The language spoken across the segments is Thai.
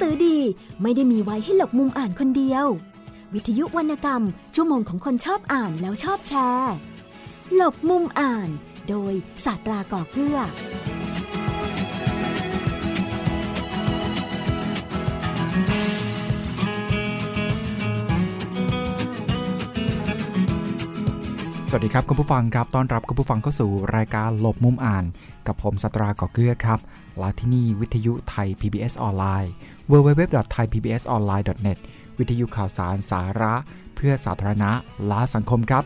สือดีไม่ได้มีไว้ให้หลบมุมอ่านคนเดียว วิทยุวรรณกรรม ชั่วโมงของคนชอบอ่านแล้วชอบแชร์ หลบมุมอ่าน โดยศาสตราก่อเกื้อสวัสดีครับคุณผู้ฟังครับต้อนรับคุณผู้ฟังเข้าสู่รายการหลบมุมอ่าน กับผมสตราก่อเกื้อครับ และที่นี่วิทยุไทย PBS ออนไลน์ www.thaipbsonline.net วิทยุข่าวสารสาระ เพื่อสาธารณะและสังคมครับ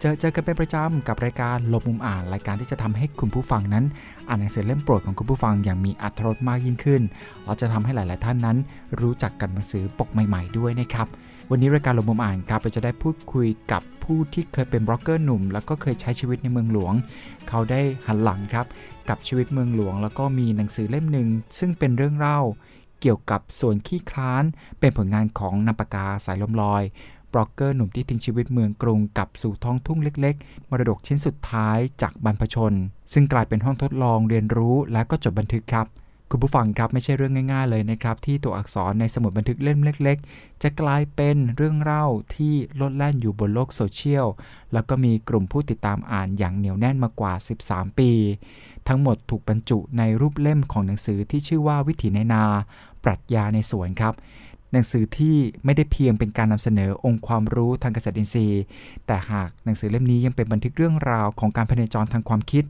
เจอเจอกันเป็นประจำกับรายการลบมุมอ่านรายการที่จะทำให้คุณผู้ฟังนั้น อ่านหนังสือเล่มโปรดของคุณผู้ฟังอย่างมีอรรถรสมากยิ่งขึ้นเราจะทำให้หลาย ๆ ท่านนั้น รู้จักกันหนังสือปกใหม่ ๆ ด้วยนะครับวันนี้รายการลบมุมอ่านครับเราจะได้พูดคุยกับผู้ที่เคยเป็นบล็อกเกอร์หนุ่ม แล้วก็เคยใช้ชีวิตในเมืองหลวง เขาได้หันหลังครับ กับชีวิตเมืองหลวง แล้วก็มีหนังสือเล่มหนึ่งซึ่งเป็นเรื่องเล่าเกี่ยวกับส่วนขี้คลาน เป็นผลงานของนามปากาสายลมลอยบล็อกเกอร์หนุ่มที่ทิ้งชีวิตเมืองกรุงกับสู่ท้องทุ่งเล็กๆ มรดกชิ้นสุดท้ายจากบรรพชน ซึ่งกลายเป็นห้องทดลองเรียนรู้และก็จดบันทึกครับ คุณผู้ฟังครับไม่ใช่เรื่องง่ายๆเลยนะครับ ที่ตัวอักษรในสมุดบันทึกเล่มเล็ก ๆ จะกลายเป็นเรื่องเล่าที่ลดแล่นอยู่บนโลกโซเชียลแล้วก็มีกลุ่มผู้ติดตามอ่านอย่างเหนียวแน่นมากว่า 13 ปี ทั้งหมดถูกบรรจุในรูปเล่มของหนังสือที่ชื่อว่าวิถีในนา ปรัชญาในสวนครับ หนังสือที่ไม่ได้เพียงเป็นการนำเสนอองค์ความรู้ทางเกษตรอินทรีย์ แต่หากหนังสือเล่มนี้ยังเป็นบันทึกเรื่องราวของการพเนจรทางความคิด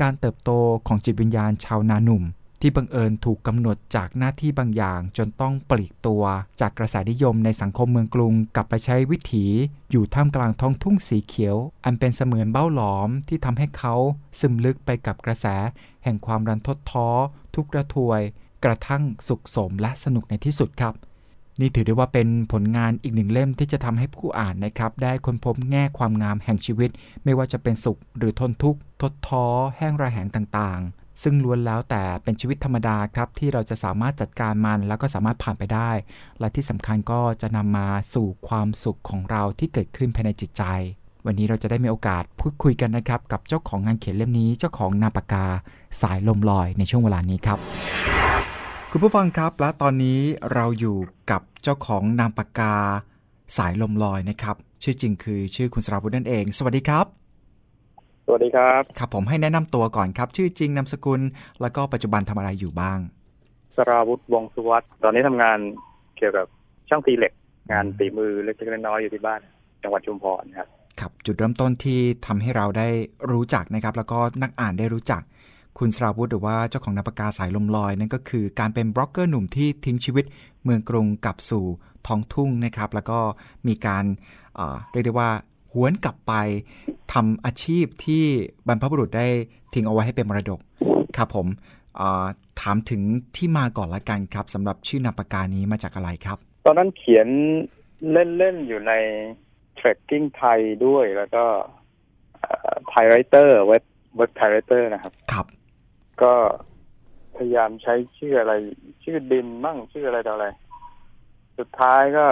การเติบโตของจิตวิญญาณชาวนาหนุ่ม ที่บังเอิญถูกกำหนดจากหน้าที่บางอย่าง จนต้องปลีกตัว จากกระแสนิยมในสังคมเมืองกรุงกลับไปใช้วิถี อยู่ท่ามกลางท้องทุ่งสีเขียว อันเป็นเสมือนเบ้าหลอมที่ทำให้เขาซึมลึกไปกับกระแส แห่งความรันทดท้อ ทุกข์ระทวย กระทั่งสุขสมและสนุกในที่สุดครับ นี่ถือได้ว่าเป็นผลงานอีกหนึ่งเล่มที่จะทำให้ผู้อ่านนะครับ ได้ค้นพบแง่ความงามแห่งชีวิต ไม่ว่าจะเป็นสุขหรือทนทุกข์ทดท้อ แห้งระแหงต่าง ซึ่งล้วนแล้วแต่เป็นชีวิตธรรมดาครับที่เราจะสามารถจัดการมันแล้วก็สามารถผ่านไปได้ และที่สำคัญก็จะนำมาสู่ความสุขของเราที่เกิดขึ้นภายในจิตใจ วันนี้เราจะได้มีโอกาสพูดคุยกันนะครับ กับเจ้าของงานเขียนเล่มนี้เจ้าของนามปากกา สายลมลอยในช่วงเวลานี้ครับ คุณผู้ฟังครับและตอนนี้เราอยู่กับเจ้าของนามปากกา สายลมลอยนะครับ ชื่อจริงคือชื่อคุณสราวุฒินั่นเอง สวัสดีครับ สวัสดีครับ ครับผมให้แนะนำตัวก่อนครับ ชื่อจริงนามสกุล แล้วก็ปัจจุบันทำอะไรอยู่บ้างสราวุฒิวงศ์สุวัสด์ตอนนี้ทำงานเกี่ยวกับช่างตีเหล็ก งานตีมือเล็กๆน้อยๆอยู่ที่บ้าน จังหวัดชุมพรครับครับจุดเริ่มต้นที่ทำให้เราได้รู้จักนะครับ แล้วก็นักอ่านได้รู้จัก คุณสราวุฒิหรือว่าเจ้าของนามปากกาสายลมลอย นั่นก็คือการเป็นบล็อกเกอร์หนุ่มที่ทิ้งชีวิตเมืองกรุงกลับสู่ท้องทุ่งนะครับ แล้วก็มีการเอ่อเรียกได้ว่าห วนกลับไปทำอาชีพที่บรรพบุรุษได้ทิ้งเอาไว้ให้เป็นมรดกครับผมเอ่อถามถึงที่มาก่อนละกันครับสำหรับชื่อนามปากกานี้มาจากอะไรครับ ตอนนั้นเขียนเล่น ๆ อยู่ใน Trekking ไทยด้วยแล้วก็ ThaiWriter เว็บเว็บ ThaiWriter นะครับ ครับ ก็พยายามใช้ชื่ออะไร ชื่อดินมั่งชื่ออะไรต่ออะไร สุดท้ายก็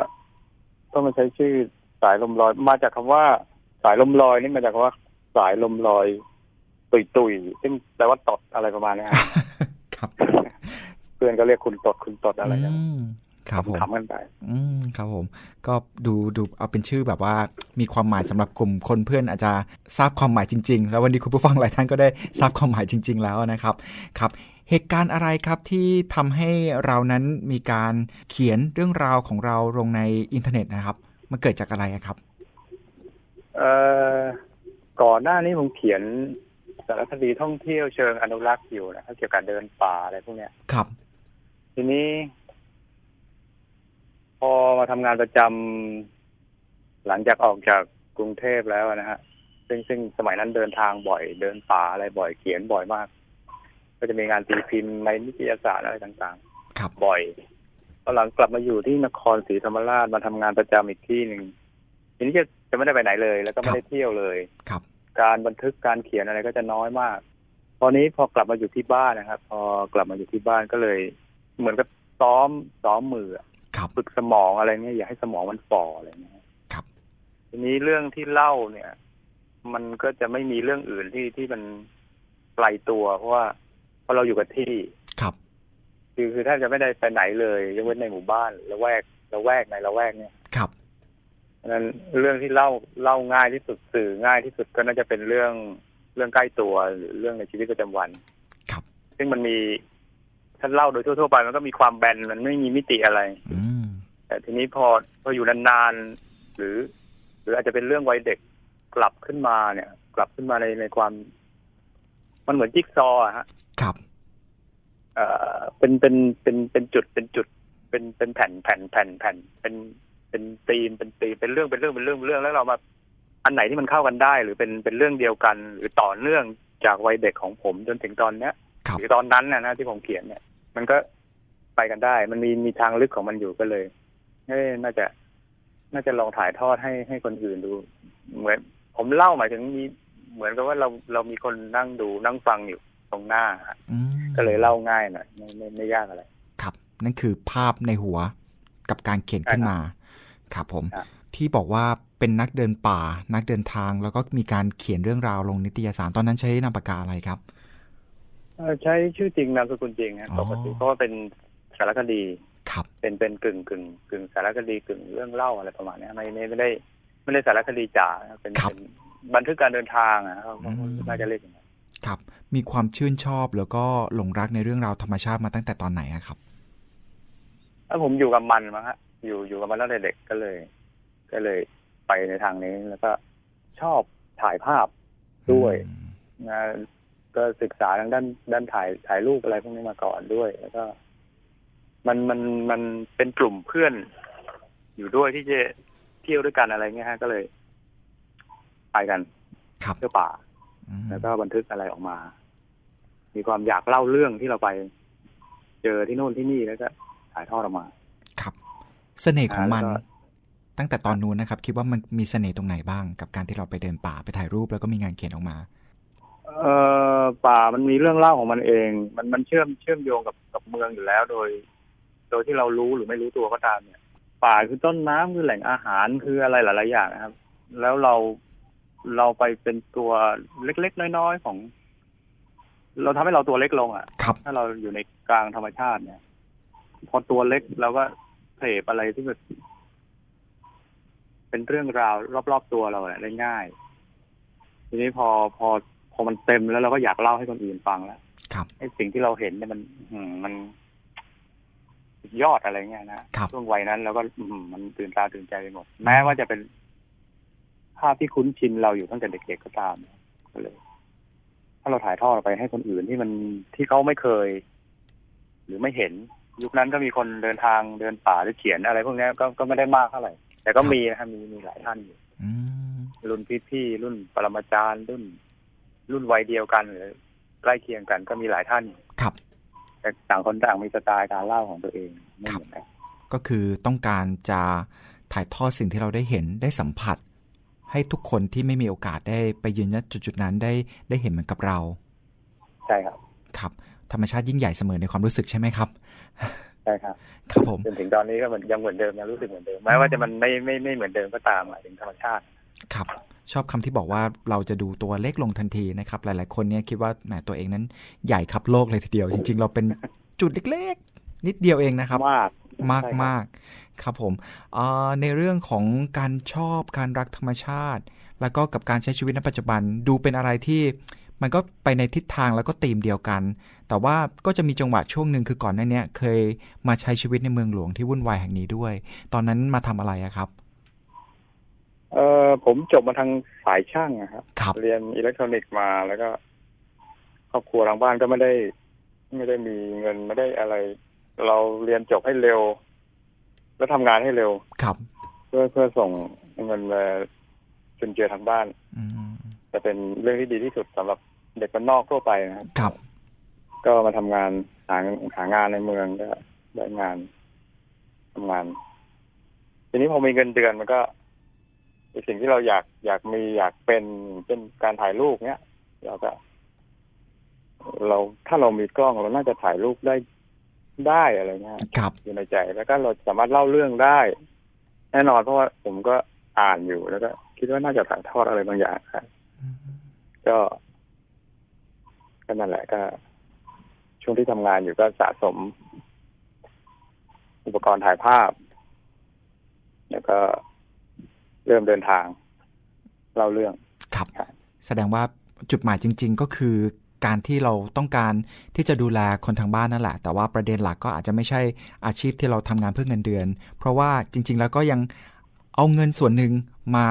ต้องมาใช้ชื่อ สายลมลอย มาจากคำว่า สายลมลอยนี่มาจากคำว่า สายลมลอยตุยตุยๆซึ่งแปลว่าตดอะไรประมาณเนี้ยครับครับ เพื่อนก็เรียกคุณตดคุณตดอะไรกันอืมครับผมขำๆกันไปอืมครับผม ก็ดูดูเอาเป็นชื่อแบบว่า มีความหมายสำหรับกลุ่มคนเพื่อนอาจจะทราบความหมายจริง ๆ แล้ววันนี้คุณผู้ฟังหลายท่านก็ได้ทราบความหมายจริง ๆ แล้วนะครับ ครับ เหตุการณ์อะไรครับที่ทำให้เรานั้นมีการเขียนเรื่องราวของเราลงในอินเทอร์เน็ตนะครับ มันเกิดจากอะไรอะครับ เอ่อก่อนหน้านี้ผมเขียนสารคดีท่องเที่ยวเชิงอนุรักษ์อยู่นะครับเกี่ยวกับเดินป่าอะไรพวกเนี้ยครับ ทีนี้ พอมาทำงานประจำหลังจากออกจากกรุงเทพแล้วนะฮะซึ่งซึ่งสมัยนั้นเดินทางบ่อย เดินป่าอะไรบ่อยเขียนบ่อยมาก ก็จะมีงานตีพิมพ์ในนิตยสารอะไรต่างครับๆบ่อย ตอนหลังกลับมาอยู่ที่นครศรีธรรมราชมาทำงานประจำอีกที่หนึ่งทีนี้จะจะไม่ได้ไปไหนเลย แล้วก็ไม่ได้เที่ยวเลยครับ การบันทึกการเขียนอะไรก็จะน้อยมาก ตอนนี้พอกลับมาอยู่ที่บ้านนะครับ พอกลับมาอยู่ที่บ้านก็เลย เหมือนกับซ้อมซ้อมมืออะครับฝึกสมองอะไรเงี้ยอย่าให้สมองมันฝ่ออะไรเงี้ยครับ ทีนี้เรื่องที่เล่าเนี่ย มันก็จะไม่มีเรื่องอื่นที่ที่มันไกลตัว เพราะว่าพอเราอยู่กับที่ ครับคือคือถ้าจะไม่ได้ไปไหนเลยยกเว้นในหมู่บ้านละแวกละแวกในละแวกเนี่ยครับเพราะฉะนั้นเรื่องที่เล่าเล่าง่ายที่สุดสื่อง่ายที่สุดก็น่าจะเป็นเรื่องเรื่องใกล้ตัวหรือเรื่องในชีวิตประจำวัน ครับ ซึ่งมันมีถ้าเล่าโดยทั่วๆไปมันก็มีความแบนมันไม่มีมิติอะไรอืมแต่ทีนี้พอพออยู่นานๆหรือ หรืออาจจะเป็นเรื่องวัยเด็กกลับขึ้นมาเนี่ย กลับขึ้นมาในในความ มันเหมือนจิ๊กซอว์อะฮะ ครับ เอ่อเป็นเป็นเป็นเป็นจุดเป็นจุด เป็นเป็นแผ่นแผ่นแผ่นแผ่นเป็นเป็นธีมเป็นธีมเป็นเรื่องเป็นเรื่องเป็นเรื่องเป็นเรื่องแล้วเรามาอันไหนที่มันเข้ากันได้ หรือเป็นเป็นเรื่องเดียวกัน หรือต่อเนื่องจากวัยเด็กของผมจนถึงตอนเนี้ยครับหรือตอนนั้นนะนะที่ผมเขียนเนี่ย มันก็ไปกันได้ มันมีมีทางลึกของมันอยู่ก็เลยเอ้น่าจะ น่าจะลองถ่ายทอดให้ให้คนอื่นดู เหมือน ผมเล่าหมายถึงมีเหมือนกับว่าเราเรามีคนนั่งดูนั่งฟังอยู่ต รงหน้าฮะอืมก็เลยเล่าง่ายหน่อยไม่ไม่ไม่ยากอะไร ครับ นั่นคือภาพในหัวกับการเขียนขึ้นมา ครับผมครับที่บอกว่าเป็นนักเดินป่า นักเดินทาง แล้วก็มีการเขียนเรื่องราวลงนิตยสารตอนนั้นใช้นามปากกาอะไรครับเอ่อใช้ชื่อจริงนามสกุลจริงฮะอ๋อปกติเพราะว่าเป็นสารคดีครับเป็นเป็นกึ่งกึ่งกึ่งสารคดีกึ่งเรื่องเล่าอะไรประมาณเนี้ยไม่ไม่ไม่ได้ ไม่ได้สารคดีจ๋านะเป็นครับเป็นบันทึกการเดินทางอะเขาอืมน่าจะเรียกอย่างนั้น ครับ มีความชื่นชอบแล้วก็หลงรักในเรื่องราวธรรมชาติมาตั้งแต่ตอนไหนอะครับแล้วผมอยู่กับมันมาฮะอยู่อยู่กับมันตั้งแต่เด็กก็เลย ก็เลยไปในทางนี้แล้วก็ชอบถ่ายภาพด้วยอืมนะก็ศึกษาทางด้านด้านถ่ายถ่ายรูปอะไรพวกนี้มาก่อนด้วย แล้วก็ มันมันมันเป็นกลุ่มเพื่อน อยู่ด้วยที่จะเที่ยวด้วยกันอะไรเงี้ยฮะก็เลย ไปกันครับเที่ยวป่าอืม แล้วก็บันทึกอะไรออกมา มีความอยากเล่าเรื่องที่เราไป เจอที่โน่นที่นี่แล้วก็ถ่ายทอดออกมา ครับ เสน่ห์ของมันแล้วก็ตั้งแต่ตอนนู้นนะครับ คิดว่ามันมีเสน่ห์ตรงไหนบ้าง กับการที่เราไปเดินป่าไปถ่ายรูปแล้วก็มีงานเขียนออกมาเอ่อป่ามันมีเรื่องเล่าของมันเอง มันมันเชื่อมเชื่อมโยงกับกับเมืองอยู่แล้ว โดย โดยที่เรารู้หรือไม่รู้ตัวก็ตามเนี่ย ป่าคือต้นน้ำคือแหล่งอาหารคืออะไรหลาย ๆ อย่างนะครับ แล้วเรา เราไปเป็นตัวเล็กๆน้อยๆของ เราทำให้เราตัวเล็กลงอะครับถ้าเราอยู่ในกลางธรรมชาติเนี่ย พอตัวเล็กเราก็เสพอะไรที่มันเป็นเรื่องราวรอบๆตัวเราเนี่ยได้ง่าย ทีนี้พอพอพอมันเต็มแล้วเราก็อยากเล่าให้คนอื่นฟังแล้วครับไอ้สิ่งที่เราเห็นเนี่ยมันอืมมันสุดยอดอะไรเงี้ยนะครับช่วงวัยนั้นเราก็อืมมันตื่นตาตื่นใจไปหมด แม้ว่าจะเป็น ภาพที่คุ้นชินเราอยู่ตั้งแต่เด็กๆก็ตามก็เลย ถ้าเราถ่ายทอดออกไปให้คนอื่นที่มันที่เขาไม่เคย หรือไม่เห็น ยุคนั้นก็มีคนเดินทางเดินป่าหรือเขียนอะไรพวกเนี้ยก็ก็ไม่ได้มากเท่าไหร่แต่ก็มีนะครับมีมีหลายท่านอยู่อืมรุ่นพี่ๆรุ่นปรมาจารย์รุ่น รุ่นวัยเดียวกันหรือใกล้เคียงกันก็มีหลายท่านอยู่ครับแต่ต่างคนต่างมีสไตล์การเล่าของตัวเองไม่เหมือนกันก็คือต้องการจะถ่ายทอดสิ่งที่เราได้เห็นได้สัมผัส ให้ทุกคนที่ไม่มีโอกาสได้ไปยืนณจุดๆนั้นได้ได้เห็นเหมือนกับเรา ใช่ครับครับ ธรรมชาติยิ่งใหญ่เสมอในความรู้สึกใช่ไหมครับใช่ครับครับผมจนถึงตอนนี้ก็เหมือนยังเหมือนเดิมยังรู้สึกเหมือนเดิมแม้ว่าจะมันไม่ไม่ไม่เหมือนเดิมก็ตามหมายถึงธรรมชาติครับชอบคำที่บอกว่าเราจะดูตัวเล็กลงทันทีนะครับ หลาย ๆ คนเนี่ยคิดว่าแหมตัวเองนั้นใหญ่ครับโลกเลยทีเดียว จริง ๆ เราเป็นจุดเล็ก ๆ นิดเดียวเองนะครับ มากมากใช่ครับมาก ครับผมเอ่อในเรื่องของการชอบการรักธรรมชาติ แล้วก็กับการใช้ชีวิตในปัจจุบันดูเป็นอะไรที่มันก็ไปในทิศทางแล้วก็ธีมเดียวกัน แต่ว่าก็จะมีจังหวะช่วงหนึ่งคือก่อนหน้าเนี้ยเคยมาใช้ชีวิตในเมืองหลวงที่วุ่นวายแห่งนี้ด้วย ตอนนั้นมาทำอะไรอะครับ เออผมจบมาทางสายช่างนะครับครับเรียนอิเล็กทรอนิกส์มาแล้วก็ครอบครัวทางบ้านก็ไม่ได้ ไม่ได้มีเงินไม่ได้อะไร เราเรียนจบให้เร็ว แล้วทำงานให้เร็วครับ เพื่อเพื่อส่งเงินมาจนเจือทางบ้านอืมจะเป็นเรื่องที่ดีที่สุดสำหรับเด็กบ้านนอกทั่วไปนะครับครับ ก็มาทำงานหาหางานในเมืองก็ได้งานทำงาน ทีนี้พอมีเงินเดือนมันก็เป็นสิ่งที่เราอยากอยากมีอยากเป็นเป็นการถ่ายรูปเนี้ยเราก็เราถ้าเรามีกล้องเราน่าจะถ่ายรูปได้ ได้อะไรเงี้ยครับอยู่ในใจแล้วก็เราสามารถเล่าเรื่องได้ แน่นอนเพราะว่าผมก็อ่านอยู่แล้วก็คิดว่าน่าจะถ่ายทอดอะไรบางอย่างครับอืมก็ก็นั่นแหละก็ช่วงที่ทำงานอยู่ก็สะสมปกรณ์ถ่ายภาพ แล้วก็เริ่มเดินทางเล่าเรื่องครับครับแสดงว่าจุดหมายจริง ๆ ก็คือ การที่เราต้องการที่จะดูแลคนทางบ้านนั่นแหละ แต่ว่าประเด็นหลักก็อาจจะไม่ใช่อาชีพที่เราทำงานเพื่อเงินเดือน เพราะว่าจริง ๆ แล้วก็ยังเอาเงินส่วนหนึ่งมา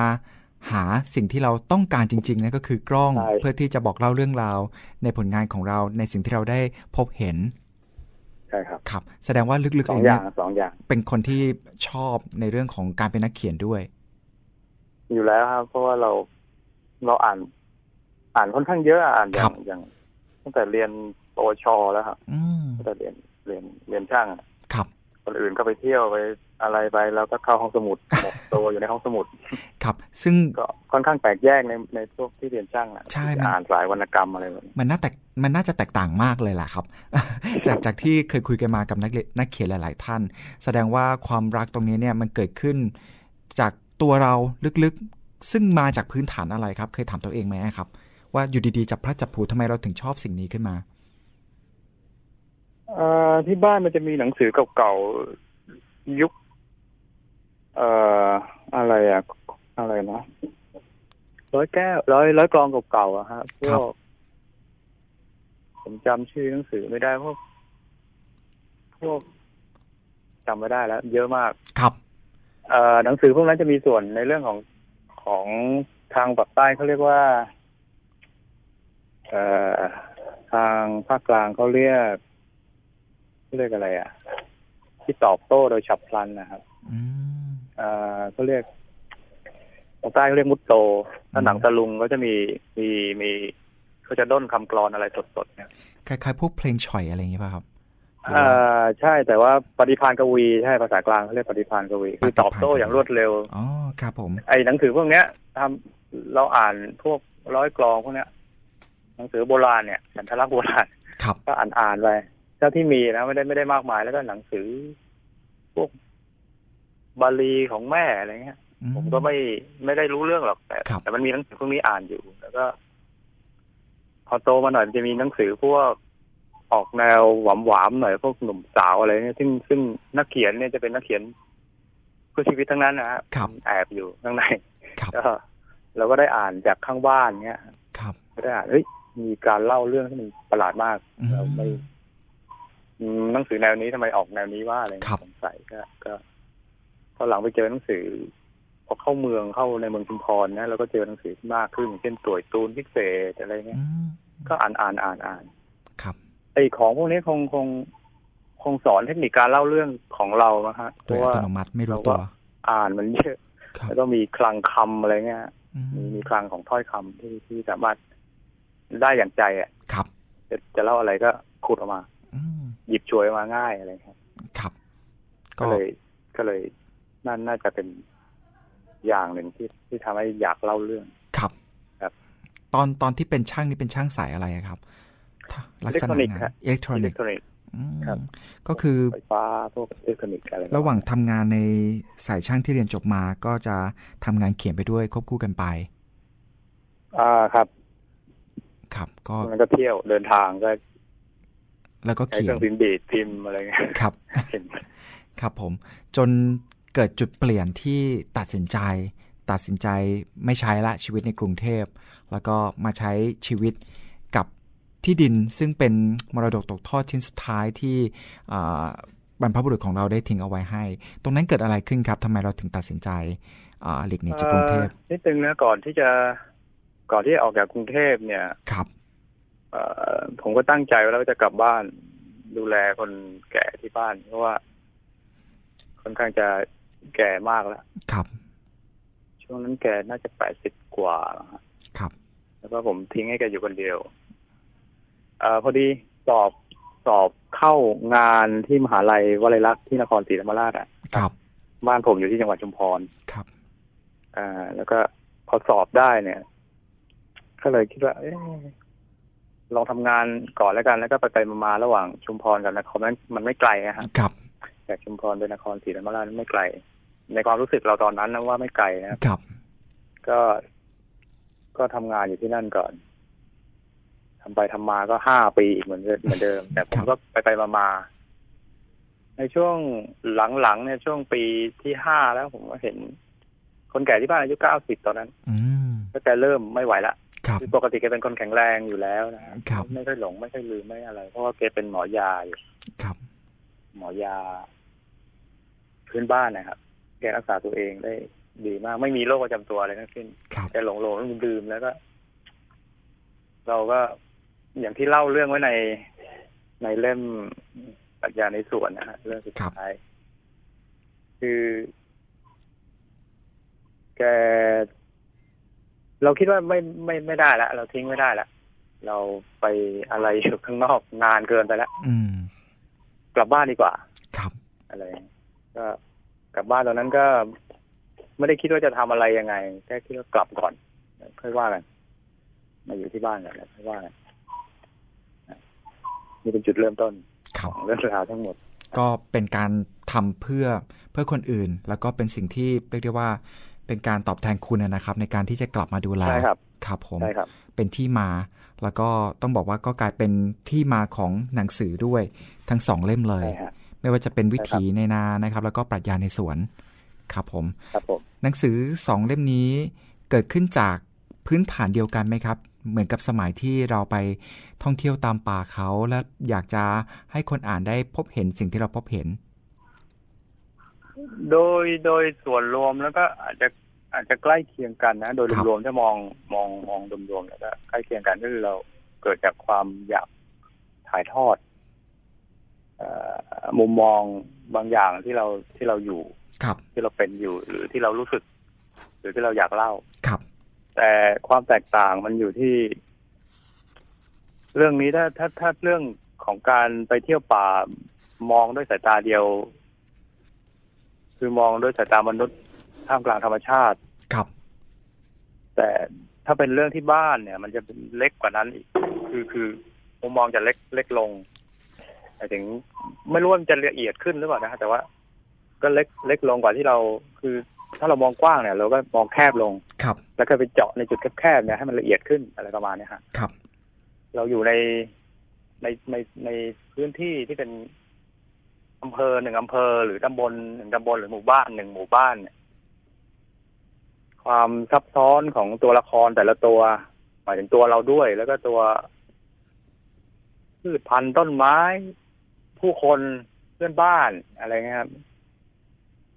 หาสิ่งที่เราต้องการจริงๆนั่นก็คือกล้องใช่เพื่อที่จะบอกเล่าเรื่องราว ในผลงานของเราในสิ่งที่เราได้พบเห็นใช่ครับครับ แสดงว่าลึกๆสองเองอเนี่ย่ายงสองอย่างเป็นคนที่ชอบในเรื่องของการเป็นนักเขียนด้วย อยู่แล้วครับ เพราะว่าเราเราอ่าน อ่านค่อนข้างเยอะอ่านอครัย่าบงอย่าง ตั้งแต่เรียนปวชแล้วครับอืมตั้งแต่เรียนเรียนเรียนช่างอะครับคนอื่นก็ไปเที่ยวไปอะไรไปแล้วก็เข้าห้องสมุดหมกตัวอยู่ในห้องสมุด ครับ ซึ่งก็ค่อนข้างแปลกแยกในในพวกที่เรียนช่างนะใช่ที่มันอ่านสายวรรณกรรมอะไรแบบนี้มันน่าแตกมันน่าจะแตกต่างมากเลยแหละครับ จากจากที่เคยคุยกันมากับนักเรียนนักเขียนหลาย ๆ ท่าน แสดงว่าความรักตรงนี้เนี่ยมันเกิดขึ้น จากตัวเราลึกๆ ซึ่งมาจากพื้นฐานอะไรครับ เคยถามตัวเองไหมครับ ว่าอยู่ดีๆจับพระจับผลูทำไมเราถึงชอบสิ่งนี้ขึ้นมาเอ่อที่บ้านมันจะมีหนังสือเก่าๆยุค เอ่ออะไรอะอะไรนะร้อยแก้วร้อยร้อยกรองเก่าๆอะฮะพครัวบกผมจำชื่อหนังสือไม่ได้พวกพวกจำไม่ได้แล้ว เยอะมากครับ เอ่อหนังสือพวกนั้นจะมีส่วนในเรื่องของของทางปากใต้เขาเรียกว่าเอ่อ ทางภาคกลางเขาเรียกเขาเรียกอะไรอะ ที่ตอบโต้โดยฉับพลันนะครับอืมเอ่อเขาเรียกภาคใต้เขาเรียกมุตโต ถ้าหนังตะลุงก็จะมีมีมีเขาจะด้นคำกรอนอะไรสดๆเนี่ยคล้ายๆพวกเพลงฉ่อยอะไรอย่างงี้ป่ะครับเอ่อใช่แต่ว่าปฏิพานกวีใช่ภาษากลางเขาเรียกปฏิพานกวีคือตอบโต้อย่างรวดเร็วอ๋อครับผม ไอ้หนังสือพวกเนี้ยทำเราอ่านพวกร้อยกลองพวกเนี้ย หนังสือโบราณเนี่ยสันทลักษณ์โบราณครับก็อ่านอ่านไปเท่าที่มีนะไม่ได้ไม่ได้มากมายแล้วก็หนังสือ พวกบาลีของแม่อะไรเงี้ยอืผมก็ไม่ไม่ได้รู้เรื่องหรอกแต่ครับแต่มันมีหนังสือพวกนี้อ่านอยู่ แล้วก็ พอโตมาหน่อยมันจะมีหนังสือพวกออกแนวหวามหวามๆหน่อยพวกหนุ่มสาวอะไรเนี่ยซึ่งซึ่งนักเขียนเนี่ยจะเป็นนักเขียนเพื่อชีวิตทั้งนั้นนะฮะครับแอบอยู่ข้างในครับก็เราก็ได้อ่านจากข้างบ้านเงี้ยครับก็ได้อ่านเฮ้ย มีการเล่าเรื่องที่มันประหลาดมากอืมเราไม่อืมหนังสือแนวนี้ทำไมออกแนวนี้ว่าอะไรเงี้ยครับสงสัยก็ก็พอหลังไปเจอหนังสือพอเข้าเมืองเข้าในเมืองชุมพรนะเราก็เจอหนังสือที่มากขึ้นอย่างเช่นตัวตูนพิเศษอะไรเงี้ยอืมก็อ่านอ่านอ่านอ่านครับไอ้ของพวกนี้คงคงคงสอนเทคนิคการเล่าเรื่องของเรานะฮะเพโดยราะอัว่าตโนมัติไม่รู้ตัวอ่านมันเยอะครับแล้วก็มีคลังคำอะไรเงี้ยอืมมีมีคลังของถ้อยคำที่ที่สามารถ ได้อย่างใจอะครับจะจะเล่าอะไรก็ขุดออกมาอืมหยิบฉวยออกมาง่ายอะไรครับ ครับ ก็เลยก็เลยนั่นน่าจะเป็นอย่างหนึ่งที่ที่ทำให้อยากเล่าเรื่องครับ ครับ ตอนตอนที่เป็นช่างนี่เป็นช่างสายอะไรอะครับถ้าลักษณะอิเล็กทรอนิกส์งานครับอิเล็กทรอนิกส์อิเล็กทรอนิกส์อืมครับก็คือไฟฟ้าพวกอิเล็กทรอนิกส์อะไรระหว่างทำงานในสายช่างที่เรียนจบมาก็จะทำงานเขียนไปด้วยควบคู่กันไป อ่าครับ ครับ ก็มันก็เที่ยวเดินทางก็ แล้วก็ใช้เขีเคยรื่อนงพิมพ์ดีดพิมพ์อะไรเงี้ยครับเห็นครับผม จนเกิดจุดเปลี่ยนที่ตัดสินใจ ตัดสินใจไม่ใช้ละชีวิตในกรุงเทพ แล้วก็มาใช้ชีวิตกับที่ดินซึ่งเป็นมรดกตกทอดชิ้นสุดท้ายที่อ่าบรรพบุรุษของเราได้ทิ้งเอาไว้ให้ ตรงนั้นเกิดอะไรขึ้นครับทำไมเราถึงตัดสินใจอ่าหลีกหนีจากกรุงเทพอ่อนิดนึงนะก่อนที่จะ ก่อนที่จะออกจากกรุงเทพเนี่ยครับเอ่อผมก็ตั้งใจไว้แล้วว่าจะกลับบ้าน ดูแลคนแก่ที่บ้าน เพราะว่าค่อนข้างจะแก่มากแล้ว ครับ ช่วงนั้นแกน่าจะแปดสิบกว่าแล้วฮะครับ แล้วก็ผมทิ้งให้แกอยู่คนเดียวเอ่อพอดีสอบสอบเข้างานที่มหาลัยวลัยลักษณ์ที่นครศรีธรรมราชอะครับ บ้านผมอยู่ที่จังหวัดชุมพรครับอ่าแล้วก็พอสอบได้เนี่ย ก็เลยคิดว่าเอ๊ะลองทำงานก่อนแล้วกันแล้วก็ไปไปมาๆระหว่างชุมพรกับนครนั้นมันไม่ไกลนะฮะครับจากชุมพรไปนครศรีธรรมราชไม่ไกล ในความรู้สึกเราตอนนั้นนะว่าไม่ไกลนะครับครับก็ ก็ทำงานอยู่ที่นั่นก่อนทำไปทำมาก็ห้าปีอีกเหมือนเดิมเหมือนเดิม แต่ผมก็ไปไปมามาในช่วงหลังๆเนี่ยช่วงปีที่ห้าแล้วผมก็เห็น คนแก่ที่บ้านอายุเก้าสิบตอนนั้นอืมก็แกเริ่มไม่ไหวละ ครับคือปกติแกเป็นคนแข็งแรงอยู่แล้วนะครับไม่ค่อยหลงไม่ค่อยลืมไม่อะไร เพราะว่าแกเป็นหมอยาอยู่ครับ หมอยา พื้นบ้านนะครับแกรักษาตัวเองได้ดีมาก ไม่มีโรคประจำตัวอะไรทั้งสิ้นครับแกหลงหลงดื่มแล้วก็ เราก็อย่างที่เล่าเรื่องไว้ในในเล่มปรัชญาในสวนนะฮะเรื่องสุดท้ายคือ แก เราคิดว่าไม่ไม่ไม่ได้ละเราทิ้งไม่ได้ละเราไปอะไรอยู่ข้างนอกนานเกินไปแล้วอืมกลับบ้านดีกว่า ครับ อะไร ก็กลับบ้านตอนนั้นก็ไม่ได้คิดว่าจะทำอะไรยังไงแค่คิดว่ากลับก่อนค่อยว่ากันมาอยู่ที่บ้านกันแล้วค่อยว่ากันนี่เป็นจุดเริ่มต้นคขรับองเรื่องราวทั้งหมด ก็เป็นการทำเพื่อเพื่อคนอื่น แล้วก็เป็นสิ่งที่เรียกได้ว่า เป็นการตอบแทนคุณนะครับ ในการที่จะกลับมาดูแลใช่ครับครับผมใช่ครับ เป็นที่มา แล้วก็ต้องบอกว่าก็กลายเป็นที่มาของหนังสือด้วยทั้งสองเล่มเลยใช่ฮะไม่ว่าจะเป็นวิถีในนานะครับ แล้วก็ปรัชญาในสวนครับผมครับผมหนังสือสองเล่มนี้เกิดขึ้นจากพื้นฐานเดียวกันไหมครับ เหมือนกับสมัยที่เราไปท่องเที่ยวตามป่าเขา และอยากจะให้คนอ่านได้พบเห็นสิ่งที่เราพบเห็น โดยโดยส่วนรวมแล้วก็อาจจะอาจจะใกล้เคียงกันนะ โดยครับรวมๆถ้ามองมองมองรวมๆแล้วก็ใกล้เคียงกันก็คือเราเกิดจากความอยากถ่ายทอดเอ่อมุมมองบางอย่างที่เราที่เราอยู่ครับที่เราเป็นอยู่หรือที่เรารู้สึก หรือที่เราอยากเล่าครับ แต่ความแตกต่างมันอยู่ที่ เรื่องนี้ถ้าถ้าถ้าเรื่องของการไปเที่ยวป่ามองด้วยสายตาเดียว คือมองด้วยสายตามนุษย์ท่ามกลางธรรมชาติ ครับ แต่ถ้าเป็นเรื่องที่บ้านเนี่ย มันจะเป็นเล็กกว่านั้นอีก คือคือมุมมองจะเล็กเล็กลงหมายถึงไม่รู้ว่ามันจะละเอียดขึ้นหรือเปล่านะแต่ว่า ก็เล็กเล็กลงกว่าที่เราคือ ถ้าเรามองกว้างเนี่ย เราก็มองแคบลงครับ แล้วก็ไปเจาะในจุดแคบๆเนี่ยให้มันละเอียดขึ้นอะไรประมาณเนี้ยฮะครับ เราอยู่ในในในในพื้นที่ที่เป็น อำเภอหนึ่งอำเภอ หรือตำบลหนึ่งตำบลหรือหมู่บ้านหนึ่งหมู่บ้านเนี่ยความซับซ้อนของตัวละครแต่ละตัวหมายถึงตัวเราด้วย แล้วก็ตัวพืชพันธุ์ต้นไม้ ผู้คนเพื่อนบ้านอะไรเงี้ยครับ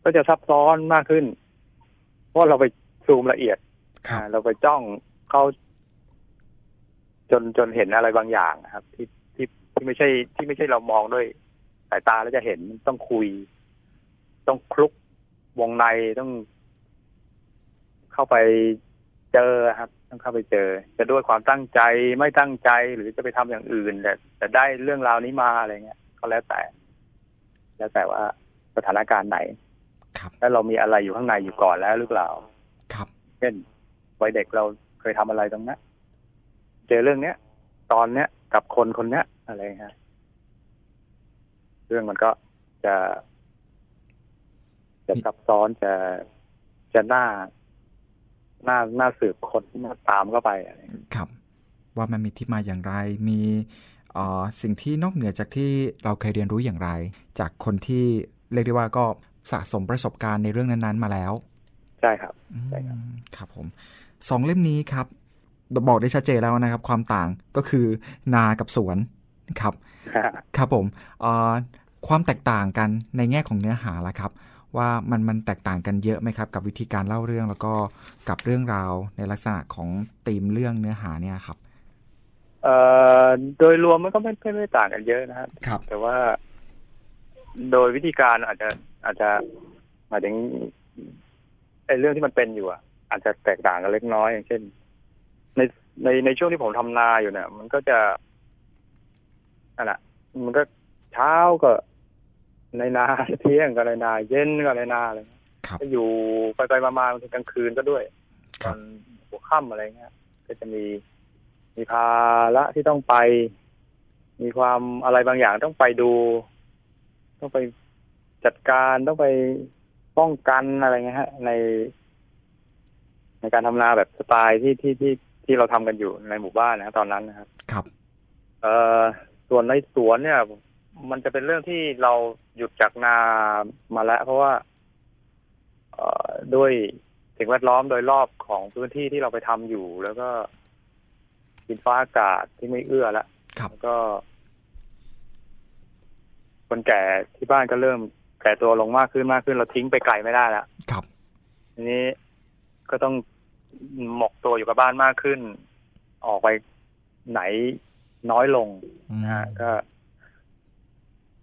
ก็จะซับซ้อนมากขึ้น เพราะเราไปซูมละเอียดครับอ่าเราไปจ้องเขาจนจนเห็นอะไรบางอย่างนะครับ ที่ที่ที่ไม่ใช่ ที่ไม่ใช่เรามองด้วย สายตาแล้วจะเห็นต้องคุย ต้องคลุกวงในต้อง เข้าไปเจอครับ ต้องเข้าไปเจอ จะด้วยความตั้งใจไม่ตั้งใจหรือจะไปทำอย่างอื่นแต่แต่ได้เรื่องราวนี้มาอะไรเงี้ยก็แล้วแต่ แล้วแต่ว่าสถานการณ์ไหน ครับ แล้วเรามีอะไรอยู่ข้างในอยู่ก่อนแล้วหรือเปล่า ครับ เช่นวัยเด็กเราเคยทำอะไรตรงนั้นเจอเรื่องเนี้ย ตอนเนี้ยกับคนคนเนี้ยอะไรฮะ เรื่องมันก็จะ จะซับซ้อนจะจะน่าน่าน่าสืบคนน่าตามเข้าไปอะไรอย่างเงี้ยครับ ว่ามันมีที่มาอย่างไร มีเอ่อสิ่งที่นอกเหนือจากที่เราเคยเรียนรู้อย่างไร จากคนที่เรียกได้ว่าก็สะสมประสบการณ์ในเรื่องนั้นๆ มาแล้ว ใช่ครับอืมใช่ครับครับผมสองเล่มนี้ครับบอกได้ชัดเจนแล้วนะครับ ความต่างก็คือนากับสวนครับ ครับผมเอ่อความแตกต่างกันในแง่ของเนื้อหาละครับ ว่ามันมันแตกต่างกันเยอะไหมครับ กับวิธีการเล่าเรื่องแล้วก็กับเรื่องราวในลักษณะของธีมเรื่องเนื้อหาเนี่ยครับเอ่อโดยรวมมันก็ไม่ไม่ไม่ต่างกันเยอะนะครับครับแต่ว่า โดยวิธีการอาจจะอาจจะหมายถึงไอ้เรื่องที่มันเป็นอยู่อะอาจจะแตกต่างกันเล็กน้อยอย่างเช่น ในในในช่วงที่ผมทำนาอยู่เนี่ย มันก็จะ นั่นแหละมันก็เช้าก็ในนาเที่ยงก็ในนาเย็นก็ในนาอะไรเงี้ยครับก็อยู่ไปไปมาๆบางทีกลางคืนก็ด้วยคตรัอบนหัวค่ำอะไรเงี้ยก็จะมีมีภาระที่ต้องไป มีความอะไรบางอย่างต้องไปดู ต้องไปจัดการต้องไปป้องกันอะไรเงี้ยฮะ ใน ในการทำนาแบบสไตล์ที่ที่ที่ที่เราทำกันอยู่ในหมู่บ้านนะครับตอนนั้นนะครับ ครับ เอ่อ ส่วนในสวนเนี่ย มันจะเป็นเรื่องที่เราหยุดจากนามาแล้ว เพราะว่าเอ่อด้วยสิ่งแวดล้อมโดยรอบของพื้นที่ที่เราไปทำอยู่ แล้วก็ดินฟ้าอากาศที่ไม่เอื้อแล้วครับแล้วก็ คนแก่ที่บ้านก็เริ่มแก่ตัวลงมากขึ้นมากขึ้น เราทิ้งไปไกลไม่ได้แล้วครับทีนี้ก็ต้องหมกตัวอยู่กับบ้านมากขึ้น ออกไปไหน น้อยลงอืมนะฮะก็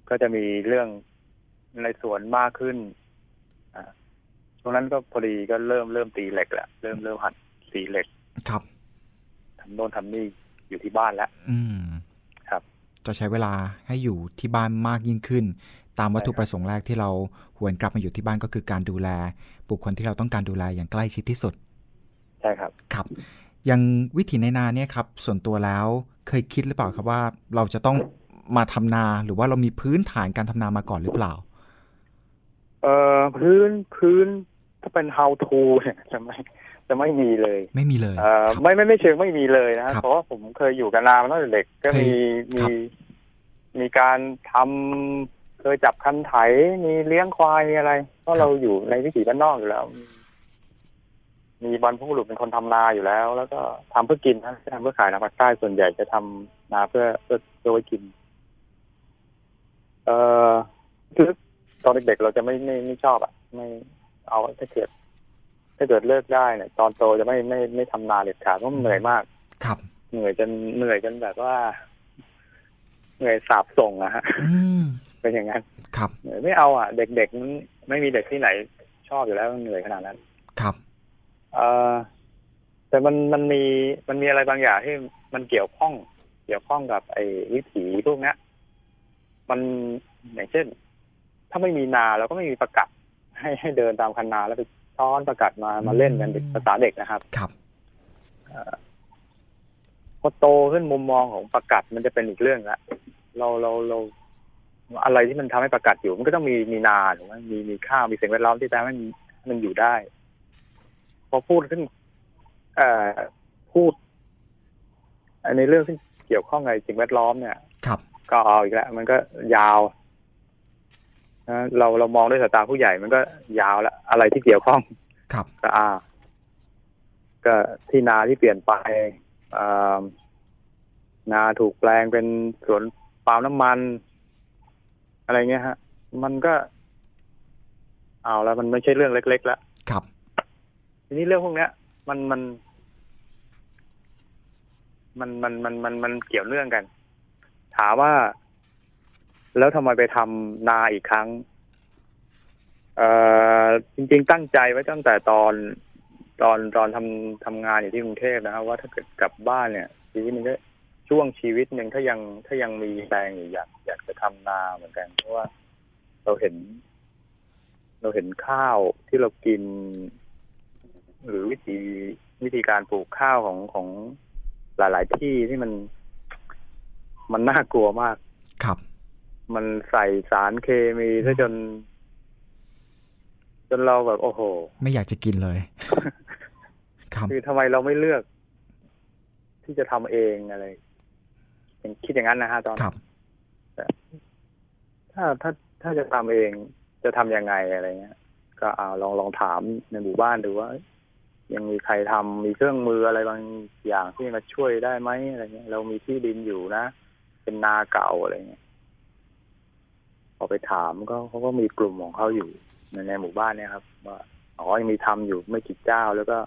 ก็จะมีเรื่องในสวนมากขึ้นอ่าตรงนั้นก็พอดีก็เริ่มเริ่มตีเหล็กแหละเริ่มเริ่มหัดตีเหล็ก ครับทำโน่นทำนี่อยู่ที่บ้านแล้วอืมครับ จะใช้เวลาให้อยู่ที่บ้านมากยิ่งขึ้น ตามวัตถุใช่ครับประสงค์แรกที่เราหวนกลับมาอยู่ที่บ้านก็คือการดูแล บุคคลที่เราต้องการดูแลอย่างใกล้ชิดที่สุด ใช่ครับ ครับอย่างวิถีในนาเนี่ยครับ ส่วนตัวแล้ว เคยคิดหรือเปล่าครับว่าเราจะต้องมาทำนาหรือว่าเรามีพื้นฐานการทำนามาก่อนหรือเปล่า เอ่อพื้นพื้นถ้าเป็น how to เนี่ยจะไม่จะไม่มีเลย ไม่มีเลยเอ่อครับไม่ไม่ไม่เชิงไม่มีเลยนะครัฮะบเพราะว่าผมเคยอยู่กับนามาตั้งแต่เด็กก็เคยมีครัมีบมีการทำเคยจับคันไถมีเลี้ยงควายมีอะไร เพราะเราอยู่ในวิถีบ้านนอกอยู่แล้ว มีบรรพบุรุษเป็นคนทำนาอยู่แล้ว แล้วก็ทำเพื่อกินนะไม่ทำเพื่อขายนะภาคใต้ส่วนใหญ่จะทำนาเพื่อเพื่อเพื่อไว้กิน เอ่อคือตอนเด็กๆเราจะไม่ไม่ไม่ชอบอะ ไม่เอาถ้าเกิดถ้าเกิดเลิกได้เนี่ย ตอนโตจะไม่ไม่ไม่ทำนาเด็ดขาดเพราะมันเหนื่อยมาก ครับ เหนื่อยจนเหนื่อยจนแบบว่า เหนื่อยสาบส่งอะฮะอืมเป็นอย่างนั้นครับเหนื่อยไม่เอาอะ เด็กๆมันไม่มีเด็กที่ไหนชอบอยู่แล้วมันเหนื่อยขนาดนั้น ครับ เอ่อแต่มันมันมีมันมีอะไรบางอย่างที่มันเกี่ยวข้อง เกี่ยวข้องกับไอ้วิถีพวกเนี้ยมันอย่างเช่น ถ้าไม่มีนาเราก็ไม่มีประกัดให้ให้เดินตามคันนาแล้วไปช้อนประกัดมามาเล่นกันเด็กภาษาเด็กนะครับ ครับพอโตขึ้นมุมมองของประกัดมันจะเป็นอีกเรื่องละเราเราเราอะไรที่มันทำให้ประกัดอยู่ มันก็ต้องมีมีนาถูกไหมมีมีข้าวมีสิ่งแวดล้อมที่ทำให้มันให้มันอยู่ได้พ อพูดขึ้นเอ่อพูดในเรื่องที่เกี่ยวข้องกับสิ่งแวดล้อมเนี่ยครับ ก็เอาอีกแล้วมันก็ยาวนะเราเรามองด้วยสายตาผู้ใหญ่มันก็ยาวแล้วอะไรที่เกี่ยวข้อง ครับก็อ่า ก็ที่นาที่เปลี่ยนไปอ่านาถูกแปลงเป็นสวนปาล์มน้ำมัน อะไรเงี้ยฮะ มันก็ เอาแล้วมันไม่ใช่เรื่องเล็กๆแล้วครับ ทีนี้เรื่องพวกเนี้ย มันมัน มันมันมันมันมันเกี่ยวเนื่องกัน ถามว่า แล้วทำไมไปทำนาอีกครั้ง เอ่อจริง ๆ ตั้งใจไว้ตั้งแต่ตอนตอนตอนทำทำงานอยู่ที่กรุงเทพนะครับ ว่าถ้าเกิดกลับบ้านเนี่ยชีวิตมันก็ช่วงชีวิตหนึ่งถ้ายังถ้ายังมีแรงอยู่อยากอยากจะทำนาเหมือนกัน เพราะว่าเราเห็น เราเห็นข้าวที่เรากิน หรือวิธีวิธีการปลูกข้าวของของหลาย ๆ ที่ที่มัน มันน่ากลัวมาก ครับ มันใส่สารเคมีซะจน จนเราแบบโอ้โห ไม่อยากจะกินเลย ครับคือทำไมเราไม่เลือก ที่จะทำเองอะไรอย่างคิดอย่างนั้นนะฮะตอนครับถ้าถ้าถ้าจะทำเองจะทำยังไงอะไรเงี้ย ก็เอาลองลองถามในหมู่บ้านดูว่า ยังมีใครทำมีเครื่องมืออะไรบางอย่างที่มาช่วยได้ไหมอะไรเงี้ยเรามีที่ดินอยู่นะ เป็นนาเก่าอะไรเงี้ยพอไปถามก็เขาก็มีกลุ่มของเขาอยู่ในในหมู่บ้านเนี่ยครับว่าอ๋อยังมีทำอยู่ไม่กี่เจ้าแล้วก็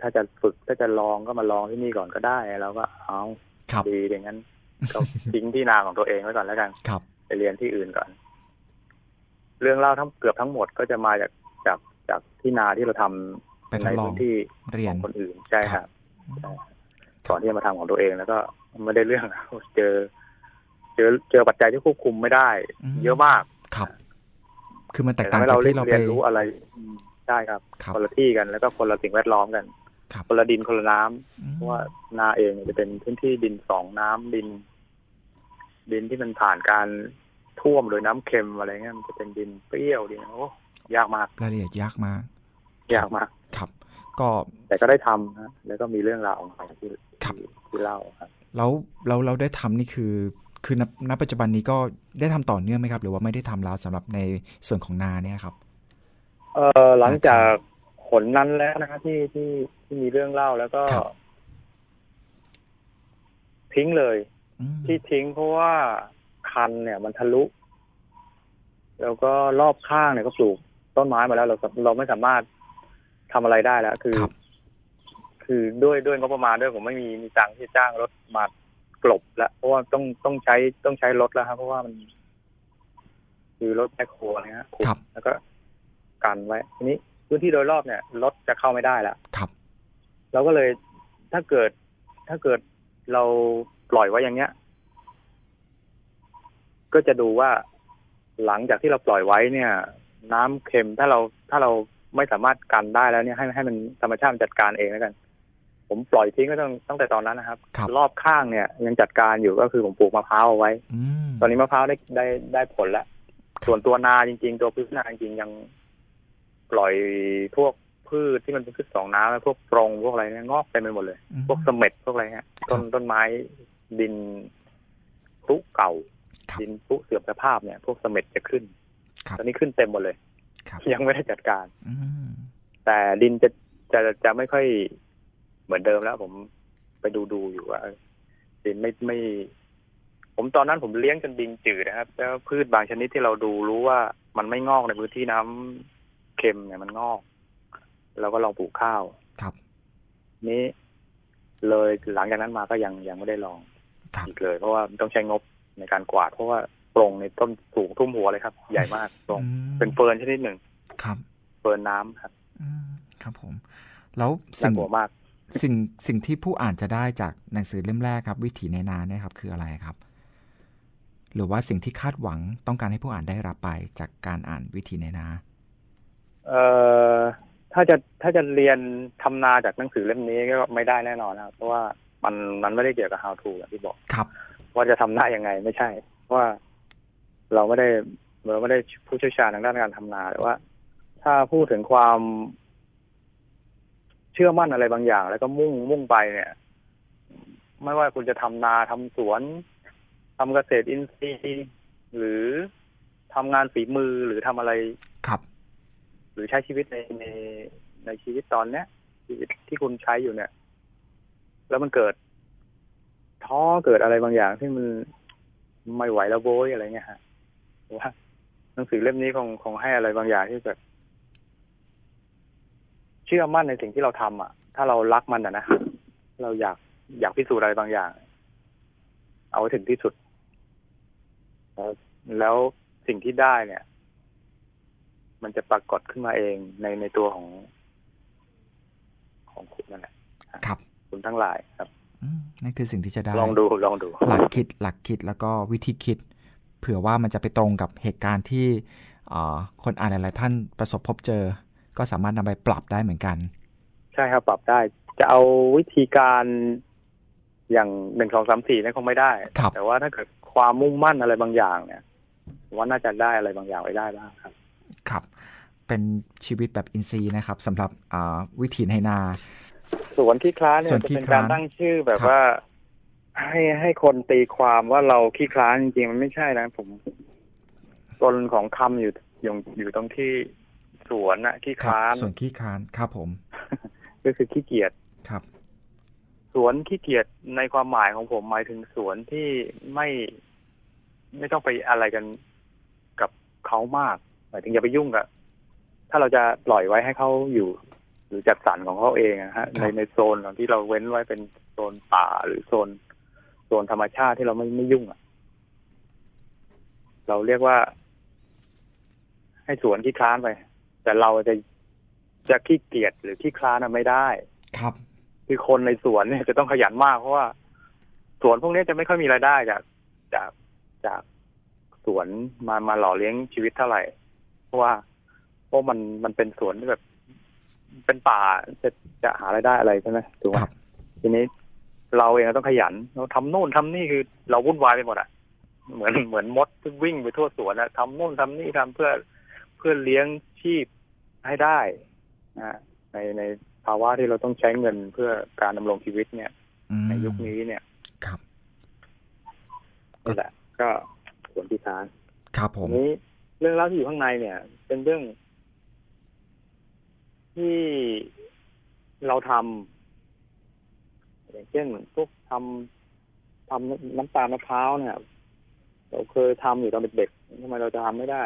ถ้าจะฝึกถ้าจะลองก็มาลองที่นี่ก่อนก็ได้เราก็เอาครับดีอย่างนั้นก็ทิ้งที่นาของตัวเองไว้ก่อนแล้วกันครับ ไปเรียนที่อื่นก่อน เรื่องเล่าทั้งเกือบทั้งหมดก็จะมาจากจาก จากที่นาที่เราทำไปทในดลองพื้นที่เรียขนองคนอื่นใช่คครัรับบใช่ก่อนที่จะมาทำของตัวเองแล้วก็ไม่ได้เรื่องเจอ เจอเจอปัจจัยที่ควบคุมไม่ได้อืมเยอะมากครับ คือมันแตแต่กต่างทำให้จากเราที่เราไปเรียนรู้อะไรอืมใช่ครับครับคนละที่กันแล้วก็คนละสิ่งแวดล้อมกันครับคนละดินคนละน้ำอืมเพราะว่านาเองจะเป็นพื้นที่ดินสองน้ำดิน ดินที่มันผ่านการท่วมโดยน้ำเค็มอะไรเงี้ยมันจะเป็นดินเปรี้ยวดินโอ้ ยากมากรายละเอียดยากมาก ยากมากครับ ก็แต่ก็ได้ทำนะแล้วก็มีเรื่องราวของเขาที่ครับที่ที่เล่าครับแล้วเราเราได้ทำนี่คือ คือณณปัจจุบันนี้ก็ได้ทำต่อเนื่องไหมครับ หรือว่าไม่ได้ทำแล้วสำหรับในส่วนของนาเนี่ยครับ เออหลังจากผลนั้นแล้วนะครับที่ที่ที่มีเรื่องเล่าแล้วก็ครับทิ้งเลยอืมที่ทิ้งเพราะว่าคันเนี่ยมันทะลุ แล้วก็รอบข้างเนี่ยก็ปลูก ต้นไม้มาแล้วเราเราไม่สามารถทำอะไรได้แล้ว คือครับคือด้วยด้วยงบประมาณด้วยผมไม่มีมีตังค์ที่จะจ้างรถมากลบแล้วเพราะว่าต้องต้องใช้ต้องใช้รถแล้วครับเพราะว่ามัน คือรถแบคโฮนะฮะขุดครับแล้วก็กันไว้ทีนี้พื้นที่โดยรอบเนี่ยรถจะเข้าไม่ได้แล้วครับเราก็เลยถ้าเกิด ถ้าเกิดเราปล่อยไว้อย่างเงี้ย ก็จะดูว่าหลังจากที่เราปล่อยไว้เนี่ย น้ำเค็มถ้าเราถ้าเราไม่สามารถกันได้แล้วเนี่ยให้ให้มันธรรมชาติมันจัดการเองแล้วกัน ผมปล่อยทิ้งก็ตั้งตั้งแต่ตอนนั้นนะครับครับรอบข้างเนี่ยยังจัดการอยู่ก็คือผมปลูกมะพร้าวเอาไว้อืมตอนนี้มะพร้าวได้ได้ได้ผลแล้วส่วนตัวนาจริง ๆ ตัวพืชนาจริงๆยังปล่อยพวกพืชที่มันเป็นพืชสองน้ำพวกปรงพวกอะไรเนี่ยงอกเต็มไปหมดเลยอืมพวกเสม็ดพวกอะไรเงี้ยต้นต้นไม้ดินพลุเก่าครับดินพลุเสื่อมสภาพเนี่ย พวกเสม็ดจะขึ้นครับ ตอนนี้ขึ้นเต็มหมดเลยครับยังไม่ได้จัดการอืมแต่ดินจะจะจะไม่ค่อยเหมือนเดิมแล้ว ผมไปดูดูอยู่ว่าดินไม่ไม่ ผมตอนนั้นผมเลี้ยงจนดินจืดนะครับ แล้วพืชบางชนิดที่เราดูรู้ว่ามันไม่งอกในพื้นที่น้ำเค็มเนี่ยมันงอกเราก็ลองปลูกข้าวครับ นี้เลยหลังจากนั้นมาก็ยังยังไม่ได้ลองครับอีกเลย เพราะว่ามันต้องใช้งบในการกวาด เพราะว่า ปรงในต้นสูงทุ่มหัวเลยครับ ใหญ่มากปรงอืมเป็นเฟิร์นชนิดหนึ่งครับเฟิร์นน้ำครับอืมครับผม แล้วน่าสิ่งกลัวมาก สิ่งสิ่งที่ผู้อ่านจะได้จากหนังสือเล่มแรกครับ วิถีในนาเนี่ยครับ คืออะไรครับ หรือว่าสิ่งที่คาดหวังต้องการให้ผู้อ่านได้รับไปจากการอ่านวิถีในนาเอ่อถ้าจะถ้าจะเรียนทำนาจากหนังสือเล่มนี้ก็ไม่ได้แน่นอนนะครับเพราะว่ามันมันไม่ได้เกี่ยวกับ how to อย่างที่บอกครับ ว่าจะทำนายังไงไม่ใช่เพราะว่า เราไม่ได้เราไม่ได้ผู้เชี่ยวชาญทางด้านการทำนาแต่ว่า ถ้าพูดถึงความเชื่อมั่นอะไรบางอย่าง แล้วก็มุ่งมุ่งไปเนี่ย ไม่ว่าคุณจะทำนาทำสวนทำเกษตรอินทรีย์หรือทำงานฝีมือหรือทำอะไรครับ หรือใช้ชีวิตในในในชีวิตตอนเนี้ยชีวิตที่คุณใช้อยู่เนี่ย แล้วมันเกิดท้อเกิดอะไรบางอย่างที่มันไม่ไหวแล้วโว้ยอะไรเงี้ยฮะ ว่าหนังสือเล่มนี้คงคงให้อะไรบางอย่างที่แบบเชื่อมั่นในสิ่งที่เราทำอะ ถ้าเรารักมันอะนะเราอยากอยากพิสูจน์อะไรบางอย่าง เอาให้ถึงที่สุดแล้วแล้วสิ่งที่ได้เนี่ย มันจะปรากฏขึ้นมาเองในในตัวของ ของคุณนั่นแหละครับคุณทั้งหลายครับอืมนั่นคือสิ่งที่จะได้ ลองดูลองดู หลักคิดหลักคิดแล้วก็วิธีคิดเผื่อว่ามันจะไปตรงกับเหตุการณ์ที่เอ่อคนอ่านหลาย ๆ ท่านประสบพบเจอ ก็สามารถนำไปปรับได้เหมือนกัน ใช่ครับปรับได้ จะเอาวิธีการอย่างหนึ่งสองสามสี่นี่นคงไม่ได้ครับแต่ว่าถ้าเกิดความมุ่งมั่นอะไรบางอย่างเนี่ยผมว่าน่าจะได้อะไรบางอย่างไว้ได้บ้างครับ ครับ เป็นชีวิตแบบอินทรีย์นะครับสำหรับอ่าวิถีในนา สวนขี้คล้านเนี่สวยนจะขี้เป็นคการ้ารนตั้งชื่อแบบครับว่า ให้ให้คนตีความว่าเราขี้คล้านจริงๆมันไม่ใช่นะผมตนของคำอยู่อยู่อยู่ตรงที่สวนอะขี้คครับล้านส่วนขี้คร้านครับผม ก็คือขี้เกียจครับ สวนขี้เกียจในความหมายของผมหมายถึงสวนที่ไม่ไม่ต้องไปอะไรกันกับเขามากหมายถึงอย่าไปยุ่งกับถ้าเราจะปล่อยไว้ให้เขาอยู่ หรือจัดสรรของเขาเองอะฮะครัในบในโซนของที่เราเว้นไว้เป็นโซนป่าหรือโซน โซนธรรมชาติที่เราไม่ไม่ยุ่งอะเราเรียกว่า ให้สวนขี้คลานไป แต่เราจะจะขี้เกียจหรือขี้คลานอะไม่ได้ ครับ คือคนในสวนเนี่ยจะต้องขยันมากเพราะว่าสวนพวกนี้จะไม่ค่อยมีรายได้จากจากจากสวนมามาหล่อเลี้ยงชีวิตเท่าไหร่ เพราะว่าเพราะมันมันเป็นสวนที่แบบ เป็นป่าจะจะหารายได้อะไรใช่ไหมถูกไหมครับทีนี้ เราเองก็ต้องขยันเราทำโน่นทำนี่คือเราวุ่นวายไปหมดอะ เหมือนเหมือนมดที่วิ่งไปทั่วสวนอะทำโน่นทำนี่ทำเพื่อเพื่อเลี้ยงชีพให้ได้นะในในภาวะที่เราต้องใช้เงินเพื่อการดำรงชีวิตเนี่ยอืมในยุคนี้เนี่ย ครับนี่แหละ ก็สวนพิธานครับผทีมนี้เรื่องเล่าวที่อยู่ข้างในเนี่ย เป็นเรื่องที่เราทำ อย่างเช่นพวกทำทำน้ำตาลมะพร้าวเนี่ย เราเคยทำอยู่ตอนเด็กๆทำไมเราจะทำไม่ได้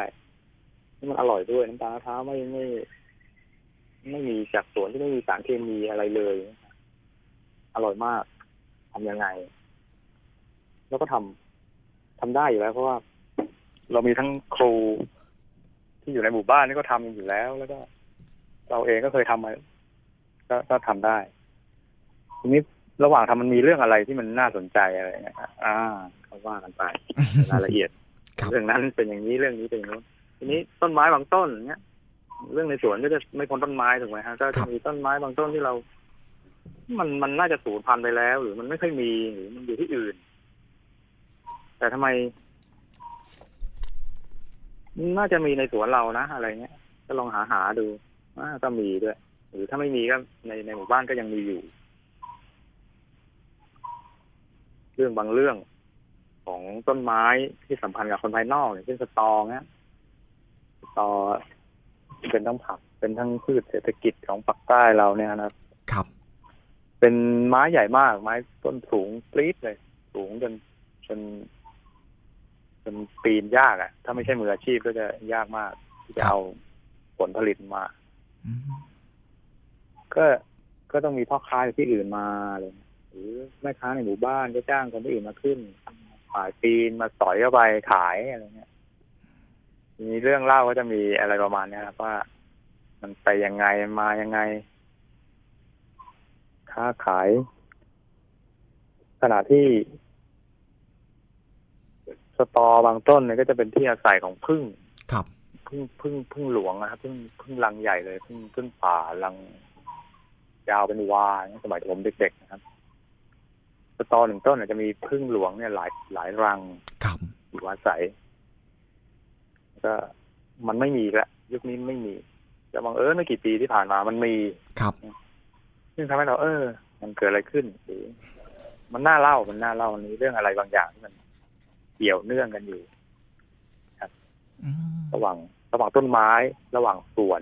นี่มันอร่อยด้วยน้ำตาลมะพร้าวไม่ไม่ ไม่มีจากสวนที่ไม่มีสารเคมีอะไรเลย อร่อยมากทำยังไง แล้วก็ทำทำได้อยู่แล้วเพราะว่า เรามีทั้งครูที่อยู่ในหมู่บ้านนี่ก็ทำอยู่แล้ว แล้วก็ เราเองก็เคยทำมาก็ก็ทำได้ทีนี้ ระหว่างทำมันมีเรื่องอะไรที่มันน่าสนใจอะไรเงี้ยอ่าเขาว่ากันไปรายละเอียดครับเรื่องนั้นเป็นอย่างนี้เรื่องนี้เป็นอย่างนู้นทีนี้ต้นไม้บางต้นเนี้ย เรื่องในสวนก็จะไม่พ้นต้นไม้ถูกไหมฮะก็ครัจะบมีต้นไม้บางต้นที่เรา มันมันน่าจะสูญพันธุ์ไปแล้ว หรือมันไม่ค่อยมีหรือมันอยู่ที่อื่น แต่ทำไม น่าจะมีในสวนเรานะอะไรเงี้ยก็ลองหาหาดูอ่าก็มีด้วย หรือถ้าไม่มีก็ในในหมู่บ้านก็ยังมีอยู่ เรื่องบางเรื่องของต้นไม้ที่สัมพันธ์กับคนภายนอกอย่างเช่นสตอเงี้ยสตอเป็นทั้งผัก เป็นทั้งพืชเศรษฐกิจของปักใต้เราเนี่ยนะครับ ครับ เป็นไม้ใหญ่มาก ไม้ต้นสูงปรี๊ดเลย สูงจนจนจนปีนยากอะ่ะ ถ้าไม่ใช่มืออาชีพก็จะยากมากที่จะครับเอาผลผลิตมาอืมก็ก็ต้องมีพ่อค้าจากที่อื่นมาอะไรเงี้ย หรือแม่ค้าในหมู่บ้านก็จ้างคนที่อื่นมาขึ้นขายปีนมาสอยเข้าไปขายอะไรเงี้ยมีเรื่องเล่าก็จะมีอะไรประมาณเนี้ยครับว่า มันไปยังไงมายังไง ค้าขาย ขณะที่ สตอบางต้นเนี่ยก็จะเป็นที่อาศัยของพึ่งครับพึ่งพึ่งพึ่งหลวงนะครับพึ่งพึ่งรังใหญ่เลยพึ่งพึ่งป่ารังยาวเป็นวาอย่างเงี้ยสมัยผมเด็กๆนะครับส ตอหนึ่งต้นอาจจะมีพึ่งหลวงเนี่ยหลายหลายรังครับอยู่อาศัยก็มันไม่มีละยุคนี้ไม่มีแต่บางเอิญไม่กี่ปีที่ผ่านมามันมีครับซึ่งทำให้เรา เออ มันเกิดอะไรขึ้นหรือมันน่าเล่ามันน่าเล่ามันมีเรื่องอะไรบางอย่างที่มันเกี่ยวเนื่องกันอยู่อืมระหว่างระหว่างต้นไม้ ระหว่างสวน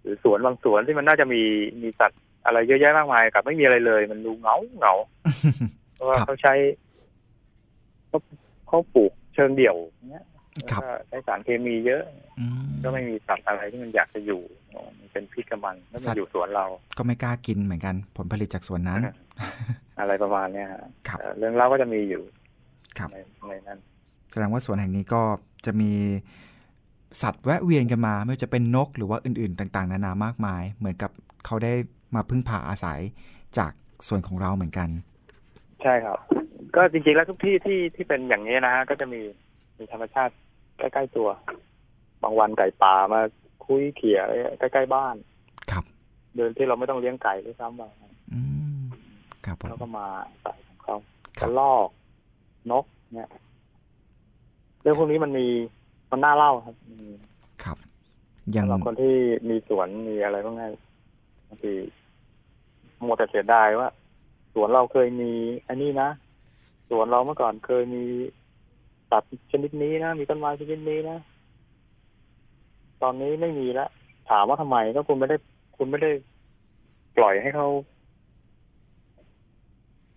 หรือสวนบางสวนที่มันน่าจะมีมีสัตว์ อะไรเยอะแยะมากมายกับไม่มีอะไรเลย มันดูเหงาเหงาเพราะว่าครับเขาใช้เขาเขาปลูกเชิงเดี่ยวเนี้ยครับแล้วก็ใช้สารเคมีเยอะอืมก็ไม่มีสัตว์อะไรที่มันอยากจะอยู่มันเป็นพิษกับมันแล้วสัมัตนว์อยู่สวนเรา ก็ไม่กล้ากินเหมือนกัน ผลผลิตจากสวนนั้น อะไรประมาณเนี้ยฮะครับเอ่อเรื่องเล่าก็จะมีอยู่ครับในในนั้น แสดงว่าสวนแห่งนี้ก็จะมีสัตว์แวะเวียนกันมา ไม่ว่าจะเป็นนกหรือว่าอื่น ๆ ต่าง ๆ นานามากมาย เหมือนกับเขาได้ มาพึ่งพาอาศัยจากส่วนของเราเหมือนกัน ใช่ครับ ก็จริงๆแล้วทุกที่ที่ที่เป็นอย่างนี้นะฮะก็จะมีมีธรรมชาติใกล้ๆตัว บางวันไก่ป่ามาคุยเขี่ยใกล้ๆบ้าน ครับ เดินที่เราไม่ต้องเลี้ยงไก่ด้วยซ้ำไปอืมครับผมแล้วก็มาใส่ของเขาคกรัระบลอกนกเนี่ยเรื่องพวกนี้มันมีมันน่าเล่าครับอืมครับยังสำหรับคนที่มีสวนมีอะไรพวกนี้ บางทีมัวแต่เสียดายว่าสวนเราเคยมีอันนี้นะสวนเราเมื่อก่อนเคยมีสัตว์ชนิดนี้นะมีต้นไม้ชนิดนี้นะตอนนี้ไม่มีแล้วถามว่าทำไมก็คุณไม่ได้ คุณไม่ได้ปล่อยให้เขา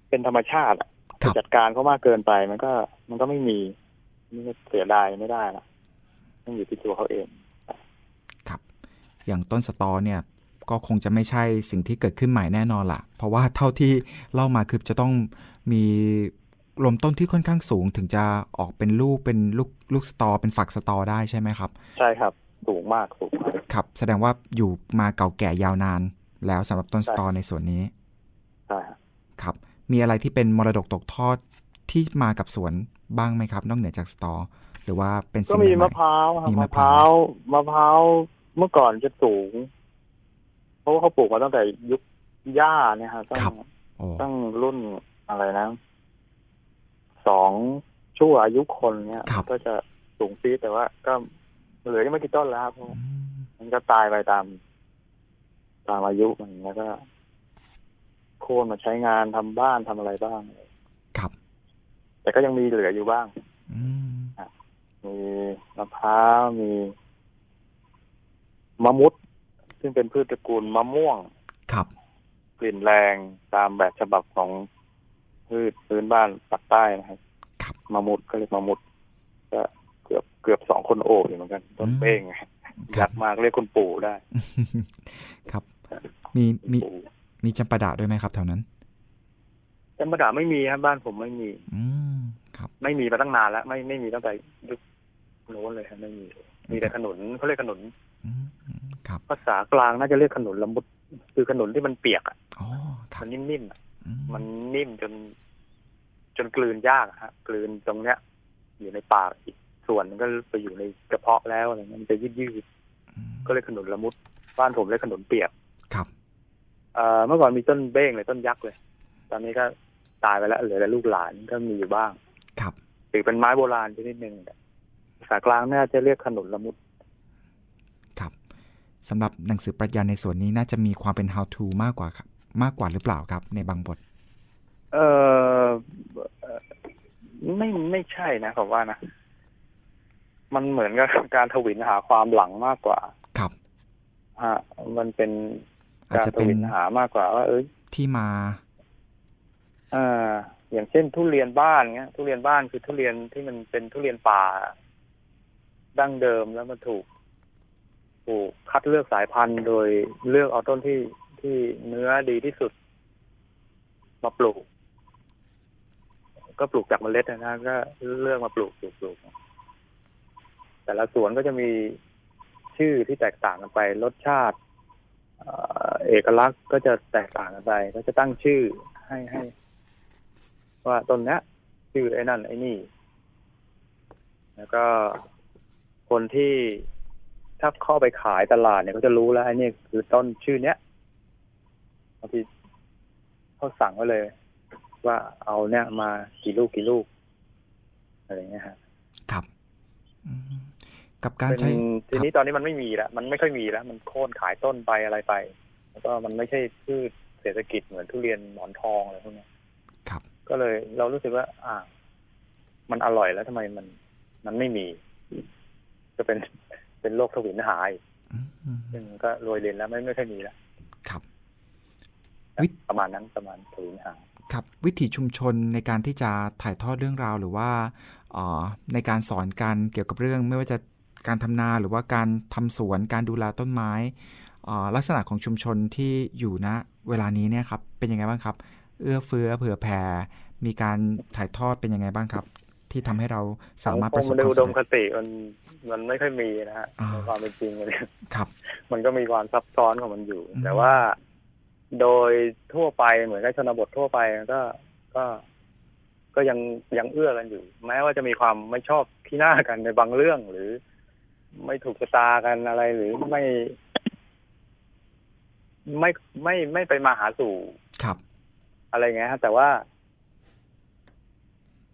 เป็นธรรมชาติอะครับจัดการเขามากเกินไป มันก็ มันก็ไม่มีมันก็เสียดายไม่ได้ละต้องอยู่ที่ตัวเขาเอง ครับ อย่างต้นสตอเนี่ย ก็คงจะไม่ใช่สิ่งที่เกิดขึ้นใหม่แน่นอนละเพราะว่าเท่าที่เล่ามาคือจะต้องมีลมต้นที่ค่อนข้างสูงถึงจะออกเป็นลูกเป็นลูกลูกสตอเป็นฝักสตอได้ใช่ไหมครับ ใช่ครับสูงมากสูงมากครับ แสดงว่าอยู่มาเก่าแก่ยาวนาน แล้วสำหรับต้นสตอในส่วนนี้ใช่ครับครับ มีอะไรที่เป็นมรดกตกทอดที่มากับสวนบ้างไหมครับ นอกเหนือจากสตอ หรือว่าเป็นก็สิ่งมีใหม่มะพร้าวครับมีมะมะพพร้าร้าววมะพร้าวเมื่อก่อนจะสูงเพ ราะว่าเขาปลูกมาตั้งแต่ยุคย่าเนี่ยครับตั้งๆโอ้ตั้งรุ่นอะไรนะสองชั่วอายุคนเนี่ยครับก็จะสูงปี๊ดแต่ว่าก็เหลือที่ไม่กี่ต้นแล้วครับเพราะอืมมันก็ตายไปตาม ตามอายุมันแล้วก็โค่นมาใช้งานทำบ้านทำอะไรบ้างครับแต่แต่ก็ยังมีเหลืออยู่บ้างอืมมีมะพร้าวมีมะมุด ซึ่งเป็นพืชตระกูลมะม่วง ครับ กลิ่นแรงตามแบบฉบับของพืชพื้นบ้านปากใต้นะครับครับมะมุดก็เรียกมะมุดก็เกือบเกือบสองคนโอบอยู่เหมือนกัน ต้นเป้งครัยับดมากเรียกคุณปู่ได้ ครับ มีมีปู่มีจำปาดะด้วยไหมครับแถวนั้นธรรมดาไม่มีครับบ้านผมไม่มี อืมครับ ไม่มีมาตั้งนานแล้ว ไม่ไม่มีตั้งแต่ยุคโน้นเลยครับไม่มี มีแต่ขนุนเขาเรียกขนุนอืมครับภาษากลางน่าจะเรียกขนุนละมุด คือขนุนที่มันเปียกอะอ๋อครับมันนิ่มๆอะอืมันนิ่มจน จนกลืนยากอะฮะกลืนตรงเนี้ย อยู่ในปากอีกส่วนมันก็ไปอยู่ในกระเพาะแล้วอะไรเงี้ยมันจะยืดยืดอืมๆก็เลยขนุนละมุด บ้านผมเรียกขนุนเปียกครับเอ่อเมื่อก่อนมีต้นเบ้งเลยต้นยักษ์เลย ตอนนี้ก็ตายไปแล้วเหลือแต่ลูกหลานก็มีอยู่บ้าง ครับถือเป็นไม้โบราณชนิดหนึ่งภา ษากลางน่าจะเรียกขนุนละมุดครับสำหรับหนังสือปรัชญาในส่วนนี้น่าจะมีความเป็น how to มากกว่าครับมากกว่าหรือเปล่าครับ ในบางบท เออเอ่อไม่ไม่ใช่นะผมว่านะ มันเหมือนกับการทวินหาความหลังมากกว่า ครับฮะมันเป็นอาจการจะทเป็นวินหามากกว่าว่าเอ้ยที่มาเอ่าอย่างเช่นทุเรียนบ้านเงี้ย ทุเรียนบ้านคือทุเรียนที่มันเป็นทุเรียนป่า ดั้งเดิมแล้วมันถูก ถูกคัดเลือกสายพันธุ์โดยเลือกเอาต้นที่ที่เนื้อดีที่สุด มาปลูก ก็ปลูกจากเมล็ดนะนะก็เลือกมาปลูกปลูกปลูกแต่ละสวนก็จะมีชื่อที่แตกต่างกันไป รสชาติเอ่อเอกลักษณ์ก็จะแตกต่างกันไป ก็จะตั้งชื่อให้ให้ ว่าต้นเนี้ยชื่อไอ้นั่นไอ้นี่ แล้วก็ คนที่ถ้าเข้าไปขายตลาดเนี่ยก็จะรู้แล้วไอ้นี่คือต้นชื่อเนี้ยบางทีเขาสั่งไว้เลย ว่าเอาเนี่ยมากี่ลูกกี่ลูกอะไรเงี้ยฮะครับอืมกับการเป็นใช้ทีนี้ตอนนี้มันไม่มีแล้วมันไม่ค่อยมีแล้ว มันโค่นขายต้นไปอะไรไป แล้วก็มันไม่ใช่พืชเศรษฐกิจเหมือนทุเรียนหมอนทองอะไรพวกเนี้ยครับ ก็เลยเรารู้สึกว่า อ่า มันอร่อยแล้วทำไมมันมันไม่มี จะเป็นเป็นโรคทวินหายอืมซึ่งก็รวยเรียนแล้วไม่ไม่ค่อยมีแล้วครับวิประมาณนั้นประมาณทวินหายครับวิถีชุมชนในการที่จะถ่ายทอดเรื่องราวหรือว่าเอ่อในการสอนการเกี่ยวกับเรื่องไม่ว่าจะการทำนาหรือว่าการทำสวนการดูแลต้นไม้เอ่อลักษณะของชุมชนที่อยู่ณเวลานี้เนี่ยครับเป็นยังไงบ้างครับ เอื้อเฟื้อเผื่อแผ่มีการถ่ายทอดเป็นยังไงบ้างครับ ที่ทำให้เราสามารถประสบสังคมในความอุดสำมเร็จคติมันมันไม่ค่อยมีนะฮะอ่าในความเป็นจริงเลยครับ มันก็มีความซับซ้อนของมันอยู่อืมแต่ว่าโดยทั่วไปเหมือนกับชนบททั่วไปก็ก็ก็ยังยังเอื้อกันอยู่ แม้ว่าจะมีความไม่ชอบที่หน้ากันในบางเรื่องหรือ ไม่ถูกชะตากันอะไรหรือไม่ ไม่ไม่ไม่ไปมาหาสู่ครับ อะไรเงี้ยฮะแต่ว่า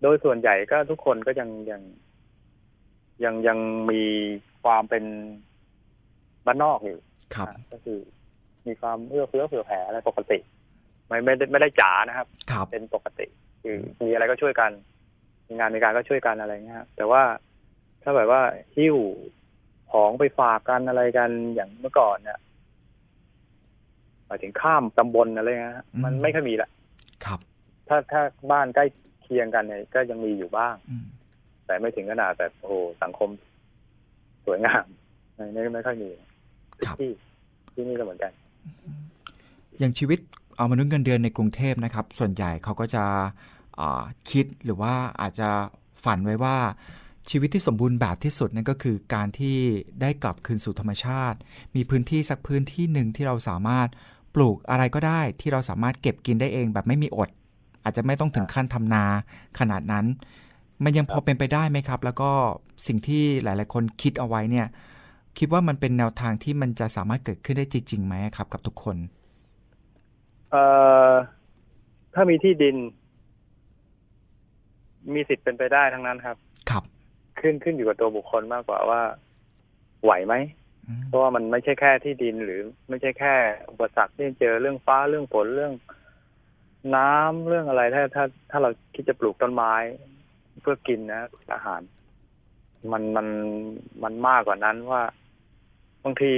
โดยส่วนใหญ่ก็ทุกคนก็ยังยัง ยังยังมีความเป็นบ้านนอกอยู่ครับอะก็คือ มีความเอื้อเฟื้อเผื่อแผ่อะไรปกติ ไม่ไม่ได้ไม่ได้จ๋านะครับครับเป็นปกติคือมีอะไรก็ช่วยกัน มีงานมีการก็ช่วยกันอะไรเงี้ยฮะแต่ว่าถ้าแบบว่าหิ้วของไปฝากกันอะไรกันอย่างเมื่อก่อนเนี่ยหมายถึงข้ามตำบลอะไรเงี้ยฮะมันไม่ค่อยมีละครับ ถ้าถ้าบ้านใกล้ เคียงกันเนี่ยก็ยังมีอยู่บ้างอืมแต่ไม่ถึงขนาดแบบโอ้โหสังคมสวยงามไม่ไม่ไม่ค่อยมีทุกครับที่ที่นี่ก็เหมือนกัน อย่างชีวิตเอามนุษย์เงินเดือนในกรุงเทพนะครับ ส่วนใหญ่เขาก็จะอ่าคิดหรือว่าอาจจะฝันไว้ว่าชีวิตที่สมบูรณ์แบบที่สุดนั่นก็คือการที่ได้กลับคืนสู่ธรรมชาติ มีพื้นที่สักพื้นที่หนึ่งที่เราสามารถปลูกอะไรก็ได้ที่เราสามารถเก็บกินได้เองแบบไม่มีอด อาจจะไม่ต้องถึงขั้นทำนาขนาดนั้น มันยังพอเป็นไปได้ไหมครับ แล้วก็สิ่งที่หลาย ๆ คนคิดเอาไว้เนี่ย คิดว่ามันเป็นแนวทางที่มันจะสามารถเกิดขึ้นได้จริงๆไหมครับ กับทุกคนเอ่อถ้ามีที่ดิน มีสิทธิ์เป็นไปได้ทั้งนั้นครับ ครับ ขึ้นขึ้นอยู่กับตัวบุคคลมากกว่าว่า ไหวไหมอืมเพราะว่ามันไม่ใช่แค่ที่ดินหรือไม่ใช่แค่อุปสรรคที่เจอเรื่องฟ้าเรื่องฝนเรื่อง น้ำเรื่องอะไรถ้าถ้าถ้าเราคิดจะปลูกต้นไม้ เพื่อกินนะอาหาร มันมันมันมากกว่านั้นว่าบางที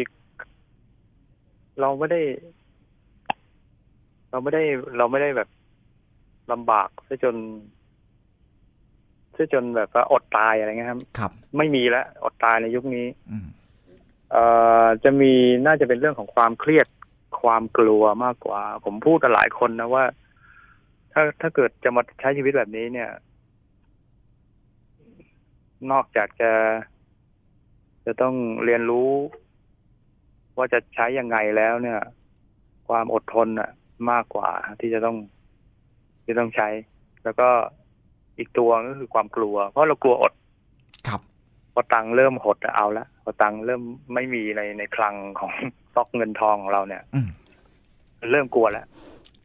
เราไม่ได้ เราไม่ได้ เราไม่ได้แบบลำบากซะจนซะจนแบบว่าอดตายอะไรเงี้ยครับ ครับ ไม่มีแล้วอดตายในยุคนี้อืมเอ่อจะมีน่าจะเป็นเรื่องของความเครียดความกลัวมากกว่า ผมพูดกับหลายคนนะว่า ถ้าถ้าเกิดจะมาใช้ชีวิตแบบนี้เนี่ย นอกจากจะ จะต้องเรียนรู้ ว่าจะใช้ยังไงแล้วเนี่ย ความอดทนอะมากกว่าที่จะต้องที่ต้องใช้ แล้วก็อีกตัวก็คือความกลัว เพราะเรากลัวอด ครับพอตังค์เริ่มหดอะเอาละพอตังค์เริ่มไม่มีในในคลังของซอกเงินทองของเราเนี่ยอืมเริ่มกลัวแล้ว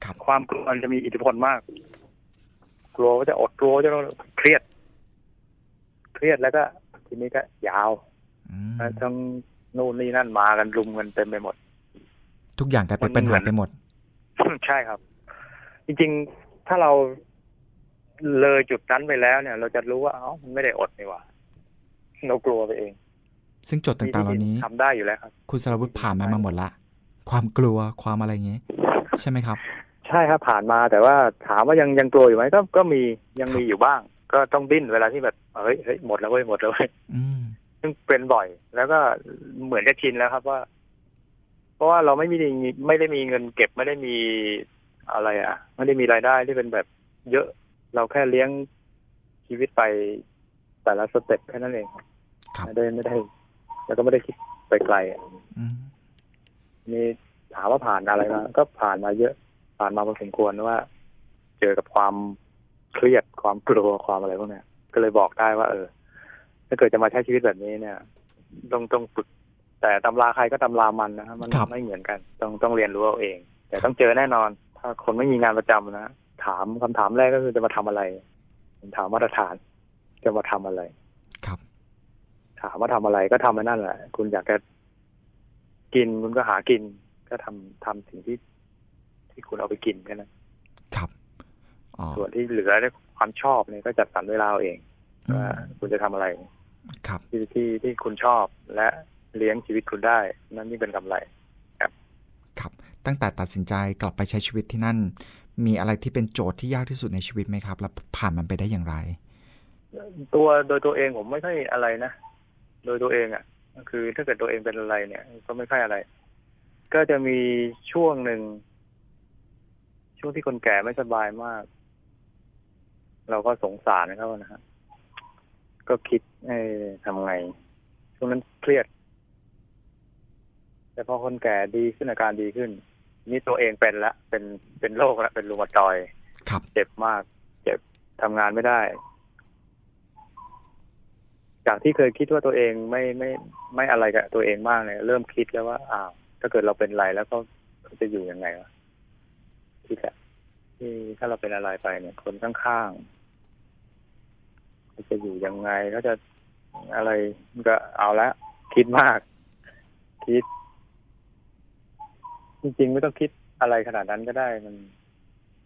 ครับความกลัวมันจะมีอิทธิพลมาก กลัวว่าจะอดกลัวว่าจะเครียด เครียดแล้วก็ ทีนี้ก็ยาวอืมทั้งนู่นนี่นั่นมากันรุมกันเต็มไปหมด ทุกอย่างกลายเป็นมันปัญเหมืหาอนไปหมด ใช่ครับ จริงๆถ้าเราเลยจุดนั้นไปแล้วเนี่ย เราจะรู้ว่าเอ้ามันไม่ได้อดนี่หว่าเรากลัวไปเอง ซึ่งโจทย์ต่างๆเหล่านี้ทำได้อยู่แล้วครับ คุณสรวุฒิผ่านมามาหมดละ ความกลัวความอะไรอย่างนี้ใช่ไหมครับ ใช่ครับผ่านมาแต่ว่าถามว่ายังยังกลัวอยู่ไหมก็ก็มียังมีอยู่บ้าง ก็ต้องดิ้นเวลาที่แบบเฮ้ยเฮ้ยหมดแล้วเว้ยหมดแล้วเว้ยอืมซึ่งเป็นบ่อย แล้วก็เหมือนจะชินแล้วครับว่า เพราะว่าเราไม่มีไม่ได้มีเงินเก็บไม่ได้มีอะไร อะ ไม่ได้มีรายได้ที่เป็นแบบเยอะเราแค่เลี้ยงชีวิตไปแต่ละสเต็ปแค่นั้นเองครับไม่ได้ไม่ได้ แล้วก็ไม่ได้คิดไปไกลอะอืมนี่ถามว่าผ่านอะไรมาก็ผ่านมาเยอะ ผ่านมาพอสมควรว่า เจอกับความเครียดความกลัวความอะไรพวกเนี้ยก็เลยบอกได้ว่า เออ ถ้าเกิดจะมาใช้ชีวิตแบบนี้เนี่ย ต้องต้องฝึก แต่ตำราใครก็ตำรามันนะครับมันไม่เหมือนกัน ต้องต้องเรียนรู้เอาเอง แต่ต้องเจอแน่นอน ถ้าคนไม่มีงานประจำนะถามคำถามแรกก็คือจะมาทำอะไรผมถามมาตรฐาน จะมาทำอะไร ครับ ถามว่าทำอะไรก็ทำไปนั่นแหละ คุณอยากจะกินคุณก็หากิน ก็ทำทำสิ่งที่ ที่คุณเอาไปกินแค่นั้นครับอ๋อส่วนที่เหลือเนี่ยความชอบเนี่ยก็จัดสรรเวลาเอาเองอืว่ามคุณจะทำอะไร ครับที่ที่ที่คุณชอบและเลี้ยงชีวิตคุณได้ นั่นนี่เป็นกำไรครับ ตั้งแต่ตัดสินใจกลับไปใช้ชีวิตที่นั่น มีอะไรที่เป็นโจทย์ที่ยากที่สุดในชีวิตไหมครับ แล้วผ่านมันไปได้อย่างไร ตัวโดยตัวเองผมไม่ค่อยอะไรนะโดยตัวเองอะก็คือถ้าเกิดตัวเองเป็นอะไรเนี่ย ก็ไม่ค่อยอะไร ก็จะมีช่วงหนึ่ง ช่วงที่คนแก่ไม่สบายมาก เราก็สงสารเขานะฮะก็คิดเอ้ทำไง ช่วงนั้นเครียด แต่พอคนแก่ดีขึ้นอาการดีขึ้น นี่ตัวเองเป็นละเป็นเป็นโรคละเป็นรูมาตอยด์ครับเจ็บมาก เจ็บทำงานไม่ได้ จากที่เคยคิดว่าตัวเองไม่ไม่ไม่อะไรกับตัวเองมากเนี่ยเริ่มคิดแล้วว่าอ้าวถ้าเกิดเราเป็นอะไรแล้วก็จะอยู่ยังไงวะ คิดอะที่ถ้าเราเป็นอะไรไปเนี่ย คนข้างๆเขาจะอยู่ยังไงเขาจะอะไรมันก็เอาละคิดมาก คิด จริงๆ ไม่ต้องคิดอะไรขนาดนั้นก็ได้มัน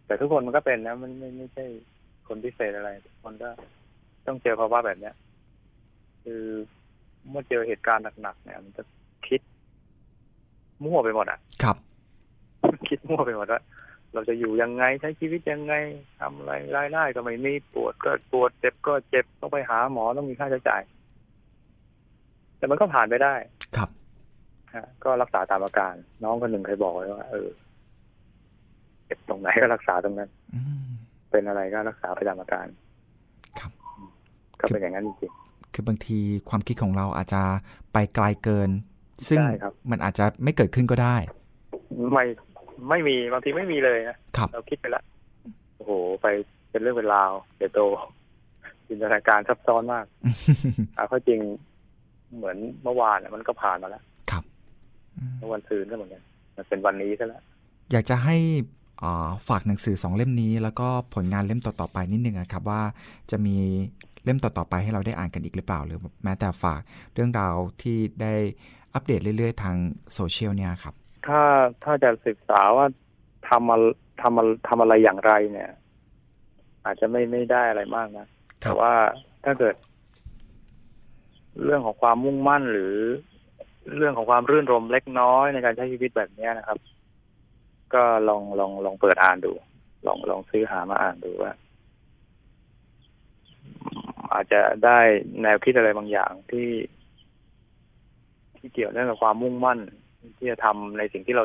แต่ทุกคนมันก็เป็นนะมันไม่ไม่ใช่คนพิเศษอะไรทุกคนก็ต้องเจอภาวะแบบเนี้ย คือเมื่อเจอเหตุการณ์หนักๆเนี่ยมันจะคิดมั่วไปหมดอะ ครับ คิดมั่วไปหมดว่า เราจะอยู่ยังไงใช้ชีวิตยังไงทำอะไรรายได้ก็ไม่มีปวดก็ปวดเจ็บก็เจ็บต้องไปหาหมอต้องมีค่าใช้จ่าย แต่มันก็ผ่านไปได้ ครับฮะก็รักษาตามอาการ น้องคนหนึ่งเคยบอกไว้ว่า เออเจ็บตรงไหนก็รักษาตรงนั้นอืมเป็นอะไรก็รักษาไปตามอาการ ครับ ก็เป็นอย่างนั้นจริงคือบางทีความคิดของเราอาจจะไปไกลเกิน ซึ่งใช่ครับมันอาจจะไม่เกิดขึ้นก็ได้ๆไม่ ไม่มีบางทีไม่มีเลยนะครับเราคิดไปละโอ้โหไปเป็นเรื่องเป็นราวเดี๋ยวโตจินตนาการซับซ้อนมากเอาเข้าจริงเหมือนเมื่อวานน่ะมันก็ผ่านมาแล้ว ครับเมื่อวันซืนก็เหมือนกันมันเป็นวันนี้ซะแล้วอยากจะให้อ่าฝากหนังสือสองเล่มนี้ แล้วก็ผลงานเล่มต่อๆไปนิดนึงอะครับ ว่าจะมีเล่มต่อๆไปให้เราได้อ่านกันอีกหรือเปล่า หรือแม้แต่ฝากเรื่องราวที่ได้อัปเดตเรื่อยๆ ทางโซเชียลเนี่ยครับ ถ้าถ้าจะศึกษาว่าทำมาทำมาทำอะไรอย่างไรเนี่ย อาจจะไม่ไม่ได้อะไรมากนะแต่ว่าถ้าเกิด เรื่องของความมุ่งมั่นหรือเรื่องของความรื่นรมเล็กน้อยในการใช้ชีวิตแบบนี้นะครับ ก็ลองลองลองเปิดอ่านดู ลองลองซื้อหามาอ่านดูว่า อาจจะได้แนวคิดอะไรบางอย่างที่ ที่เกี่ยวเนื่องกับความมุ่งมั่น ที่จะทำในสิ่งที่เรา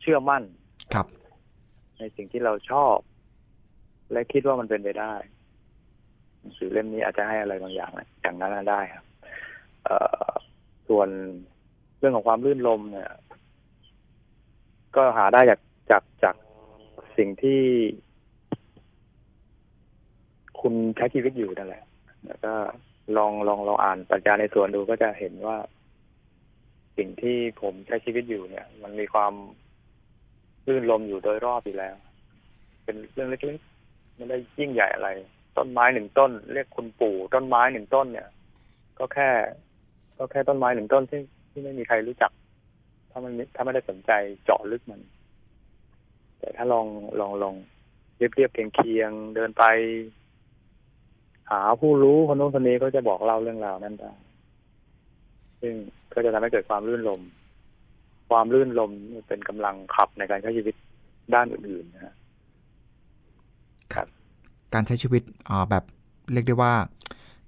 เชื่อมั่นครับ ในสิ่งที่เราชอบ และคิดว่ามันเป็นไปได้หนังสือเล่มนี้อาจจะให้อะไรบางอย่างอย่างนั้นได้ครับเอ่อส่วนเรื่องของความลื่นลมเนี่ย ก็หาได้จากจากจากสิ่งที่ คุณใช้ชีวิตอยู่นั่นแหละแล้วก็ลองลองลองอ่านปรัชญาในส่วนดูก็จะเห็นว่า สิ่งที่ผมใช้ชีวิตอยู่เนี่ย มันมีความลื่นลมอยู่โดยรอบอยู่แล้ว เป็นเรื่องเล็กๆไม่ได้ยิ่งใหญ่อะไร ต้นไม้หนึ่งต้น เรียกคุณปู่ ต้นไม้หนึ่งต้นเนี่ย ก็แค่ ก็แค่ต้นไม้หนึ่งต้นที่ที่ไม่มีใครรู้จัก ถ้ามันถ้าไม่ได้สนใจเจาะลึกมัน แต่ถ้าลองลองลองเรียบเรียบเคียงเคียงๆเดินไป หาผู้รู้คนโน้นคนนี้ก็จะบอกเล่าเรื่องราวนั้นได้ ซึ่งก็จะทำให้เกิดความลื่นลม ความลื่นลมเป็นกำลังขับในการใช้ชีวิตด้านอื่นๆนะฮะการใช้ชีวิตอ่าแบบเรียกได้ว่า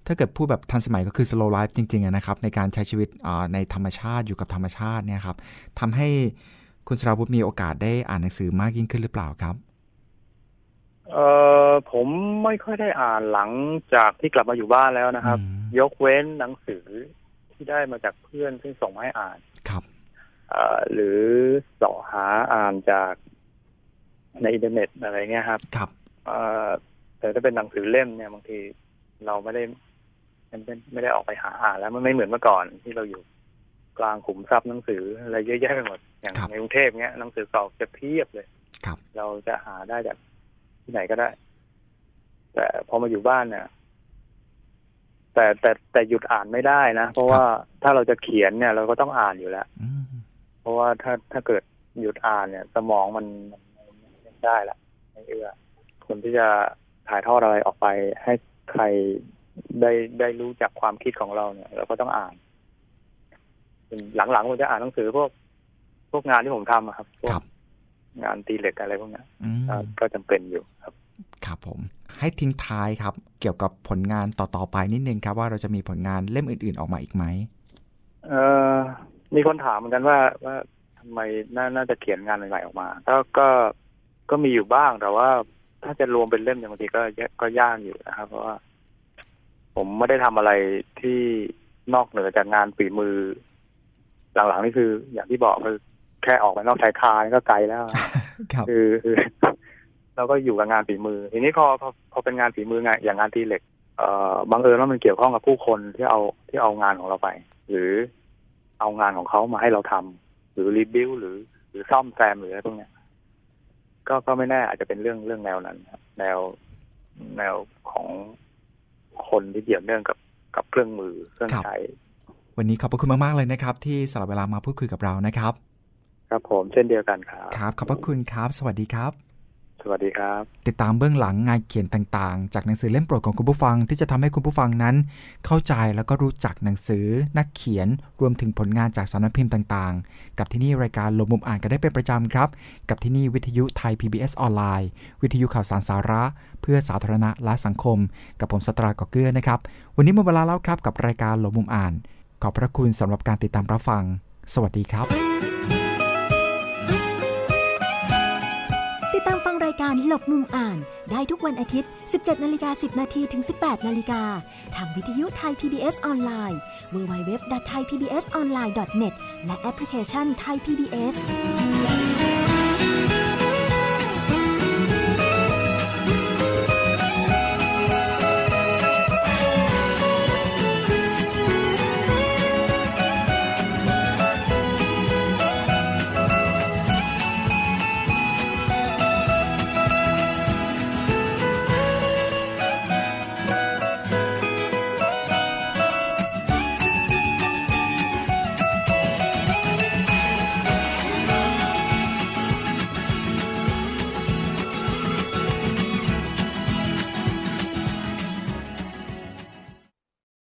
ถ้าเกิดพูดแบบทันสมัยก็คือ slow life จริงๆอะนะครับ ในการใช้ชีวิตอ่าในธรรมชาติอยู่กับธรรมชาติเนี่ยครับทำให้คุณสราวุธมีโอกาสได้อ่านหนังสือมากยิ่งขึ้นหรือเปล่าครับเออผมไม่ค่อยได้อ่านหลังจากที่กลับมาอยู่บ้านแล้วนะครับอืมยกเว้นหนังสือ ที่ได้มาจากเพื่อนซึ่งส่งมาให้อ่านครับเอ่อหรือเสาะหาอ่านจากในอินเทอร์เน็ตอะไรเงี้ยครับ ครับเอ่อแต่ถ้าเป็นหนังสือเล่มเนี่ยบางทีเราไม่ได้ไม่ได้ไม่ได้ออกไปหาอ่านแล้วมันไม่เหมือนเมื่อก่อนที่เราอยู่กลางขุมทรัพย์หนังสืออะไรเยอะแยะไปหมด อย่างครับในกรุงเทพเนี้ยหนังสือเก่าจะเพียบเลย ครับ เราจะหาได้จากที่ไหนก็ได้ แต่พอมาอยู่บ้านเนี่ย แต่แต่แต่หยุดอ่านไม่ได้นะ เพราะว่าถ้าเราจะเขียนเนี่ย เราก็ต้องอ่านอยู่แล้วอืมเพราะว่าถ้าถ้าเกิดหยุดอ่านเนี่ย สมองมันมันมันไม่ได้ละไม่เอื้อคนที่จะถ่ายทอดอะไรออกไป ให้ใครได้ได้รู้จักความคิดของเราเนี่ย เราก็ต้องอ่าน หลังๆผมจะอ่านหนังสือพวกพวกงานที่ผมทำอะครับพวกครับงานตีเหล็กอะไรพวกเนี้ยอืมก็ก็จำเป็นอยู่ครับ ครับผมให้ทิ้งท้ายครับ เกี่ยวกับผลงานต่อๆไปนิดนึงครับ ว่าเราจะมีผลงานเล่มอื่น ๆออกมาอีกไหมเออมีคนถามเหมือนกันว่าว่าทำไมน่าน่าจะเขียนงานใหม่ๆออกมาก็ก็ก็มีอยู่บ้างแต่ว่า ถ้าจะรวมเป็นเล่มเนี่ยบางทีก็ยก็ยากอยู่นะครับ เพราะว่า ผมไม่ได้ทำอะไรที่นอกเหนือจากงานฝีมือ หลังๆนี่คือ อย่างที่บอกคือแค่ออกไปนอกชายคานี่ก็ไกลแล้วครับคือคือ เราก็อยู่กับงานฝีมือ ทีนี้พอพอพอเป็นงานฝีมืองานอย่างงานตีเหล็ก เอ่อบังเอิญว่ามันเกี่ยวข้องกับผู้คนที่เอาที่เอางานของเราไป หรือเอางานของเขามาให้เราทำหรือรีบิวหรือ หรือซ่อมแซมหรืออะไรพวกเนี้ยก็ก็ไม่แน่อาจจะเป็นเรื่องเรื่องแนวนั้นครับแนวแนวของคนที่เกี่ยวเนื่องกับกับเครื่องมือเครื่องครับใช้ วันนี้ขอบพระคุณมาก ๆ เลยนะครับ ที่สละเวลามาพูดคุยกับเรานะครับ ครับผมเช่นเดียวกันครับ ครับ ขอบพระคุณครับ สวัสดีครับส วัสดีครับ ติดตามเบื้องหลังงานเขียนต่างๆ จากหนังสือเล่มโปรดของคุณผู้ฟังที่จะทำให้คุณผู้ฟังนั้น เข้าใจแล้วก็รู้จักหนังสือ นักเขียนรวมถึงผลงานจากสำนักพิมพ์ต่างๆ กับที่นี่รายการลมมุมอ่านกันได้เป็นประจำครับ กับที่นี่วิทยุไทย PBS ออนไลน์ วิทยุข่าวสารสาระ เพื่อสาธารณะและสังคม กับผมสตรากอเกื้อนะครับ วันนี้หมดเวลาแล้วครับกับรายการลมมุมอ่าน ขอบพระคุณสำหรับการติดตามรับฟัง สวัสดีครับ การหลบมุมอ่านได้ทุกวันอาทิตย์ 17นาฬิกา10 นาทีถึง 18นาฬิกาทางวิทยุไทย PBS ออนไลน์ www.thaipbsonline.net และแอปพลิเคชัน Thai PBS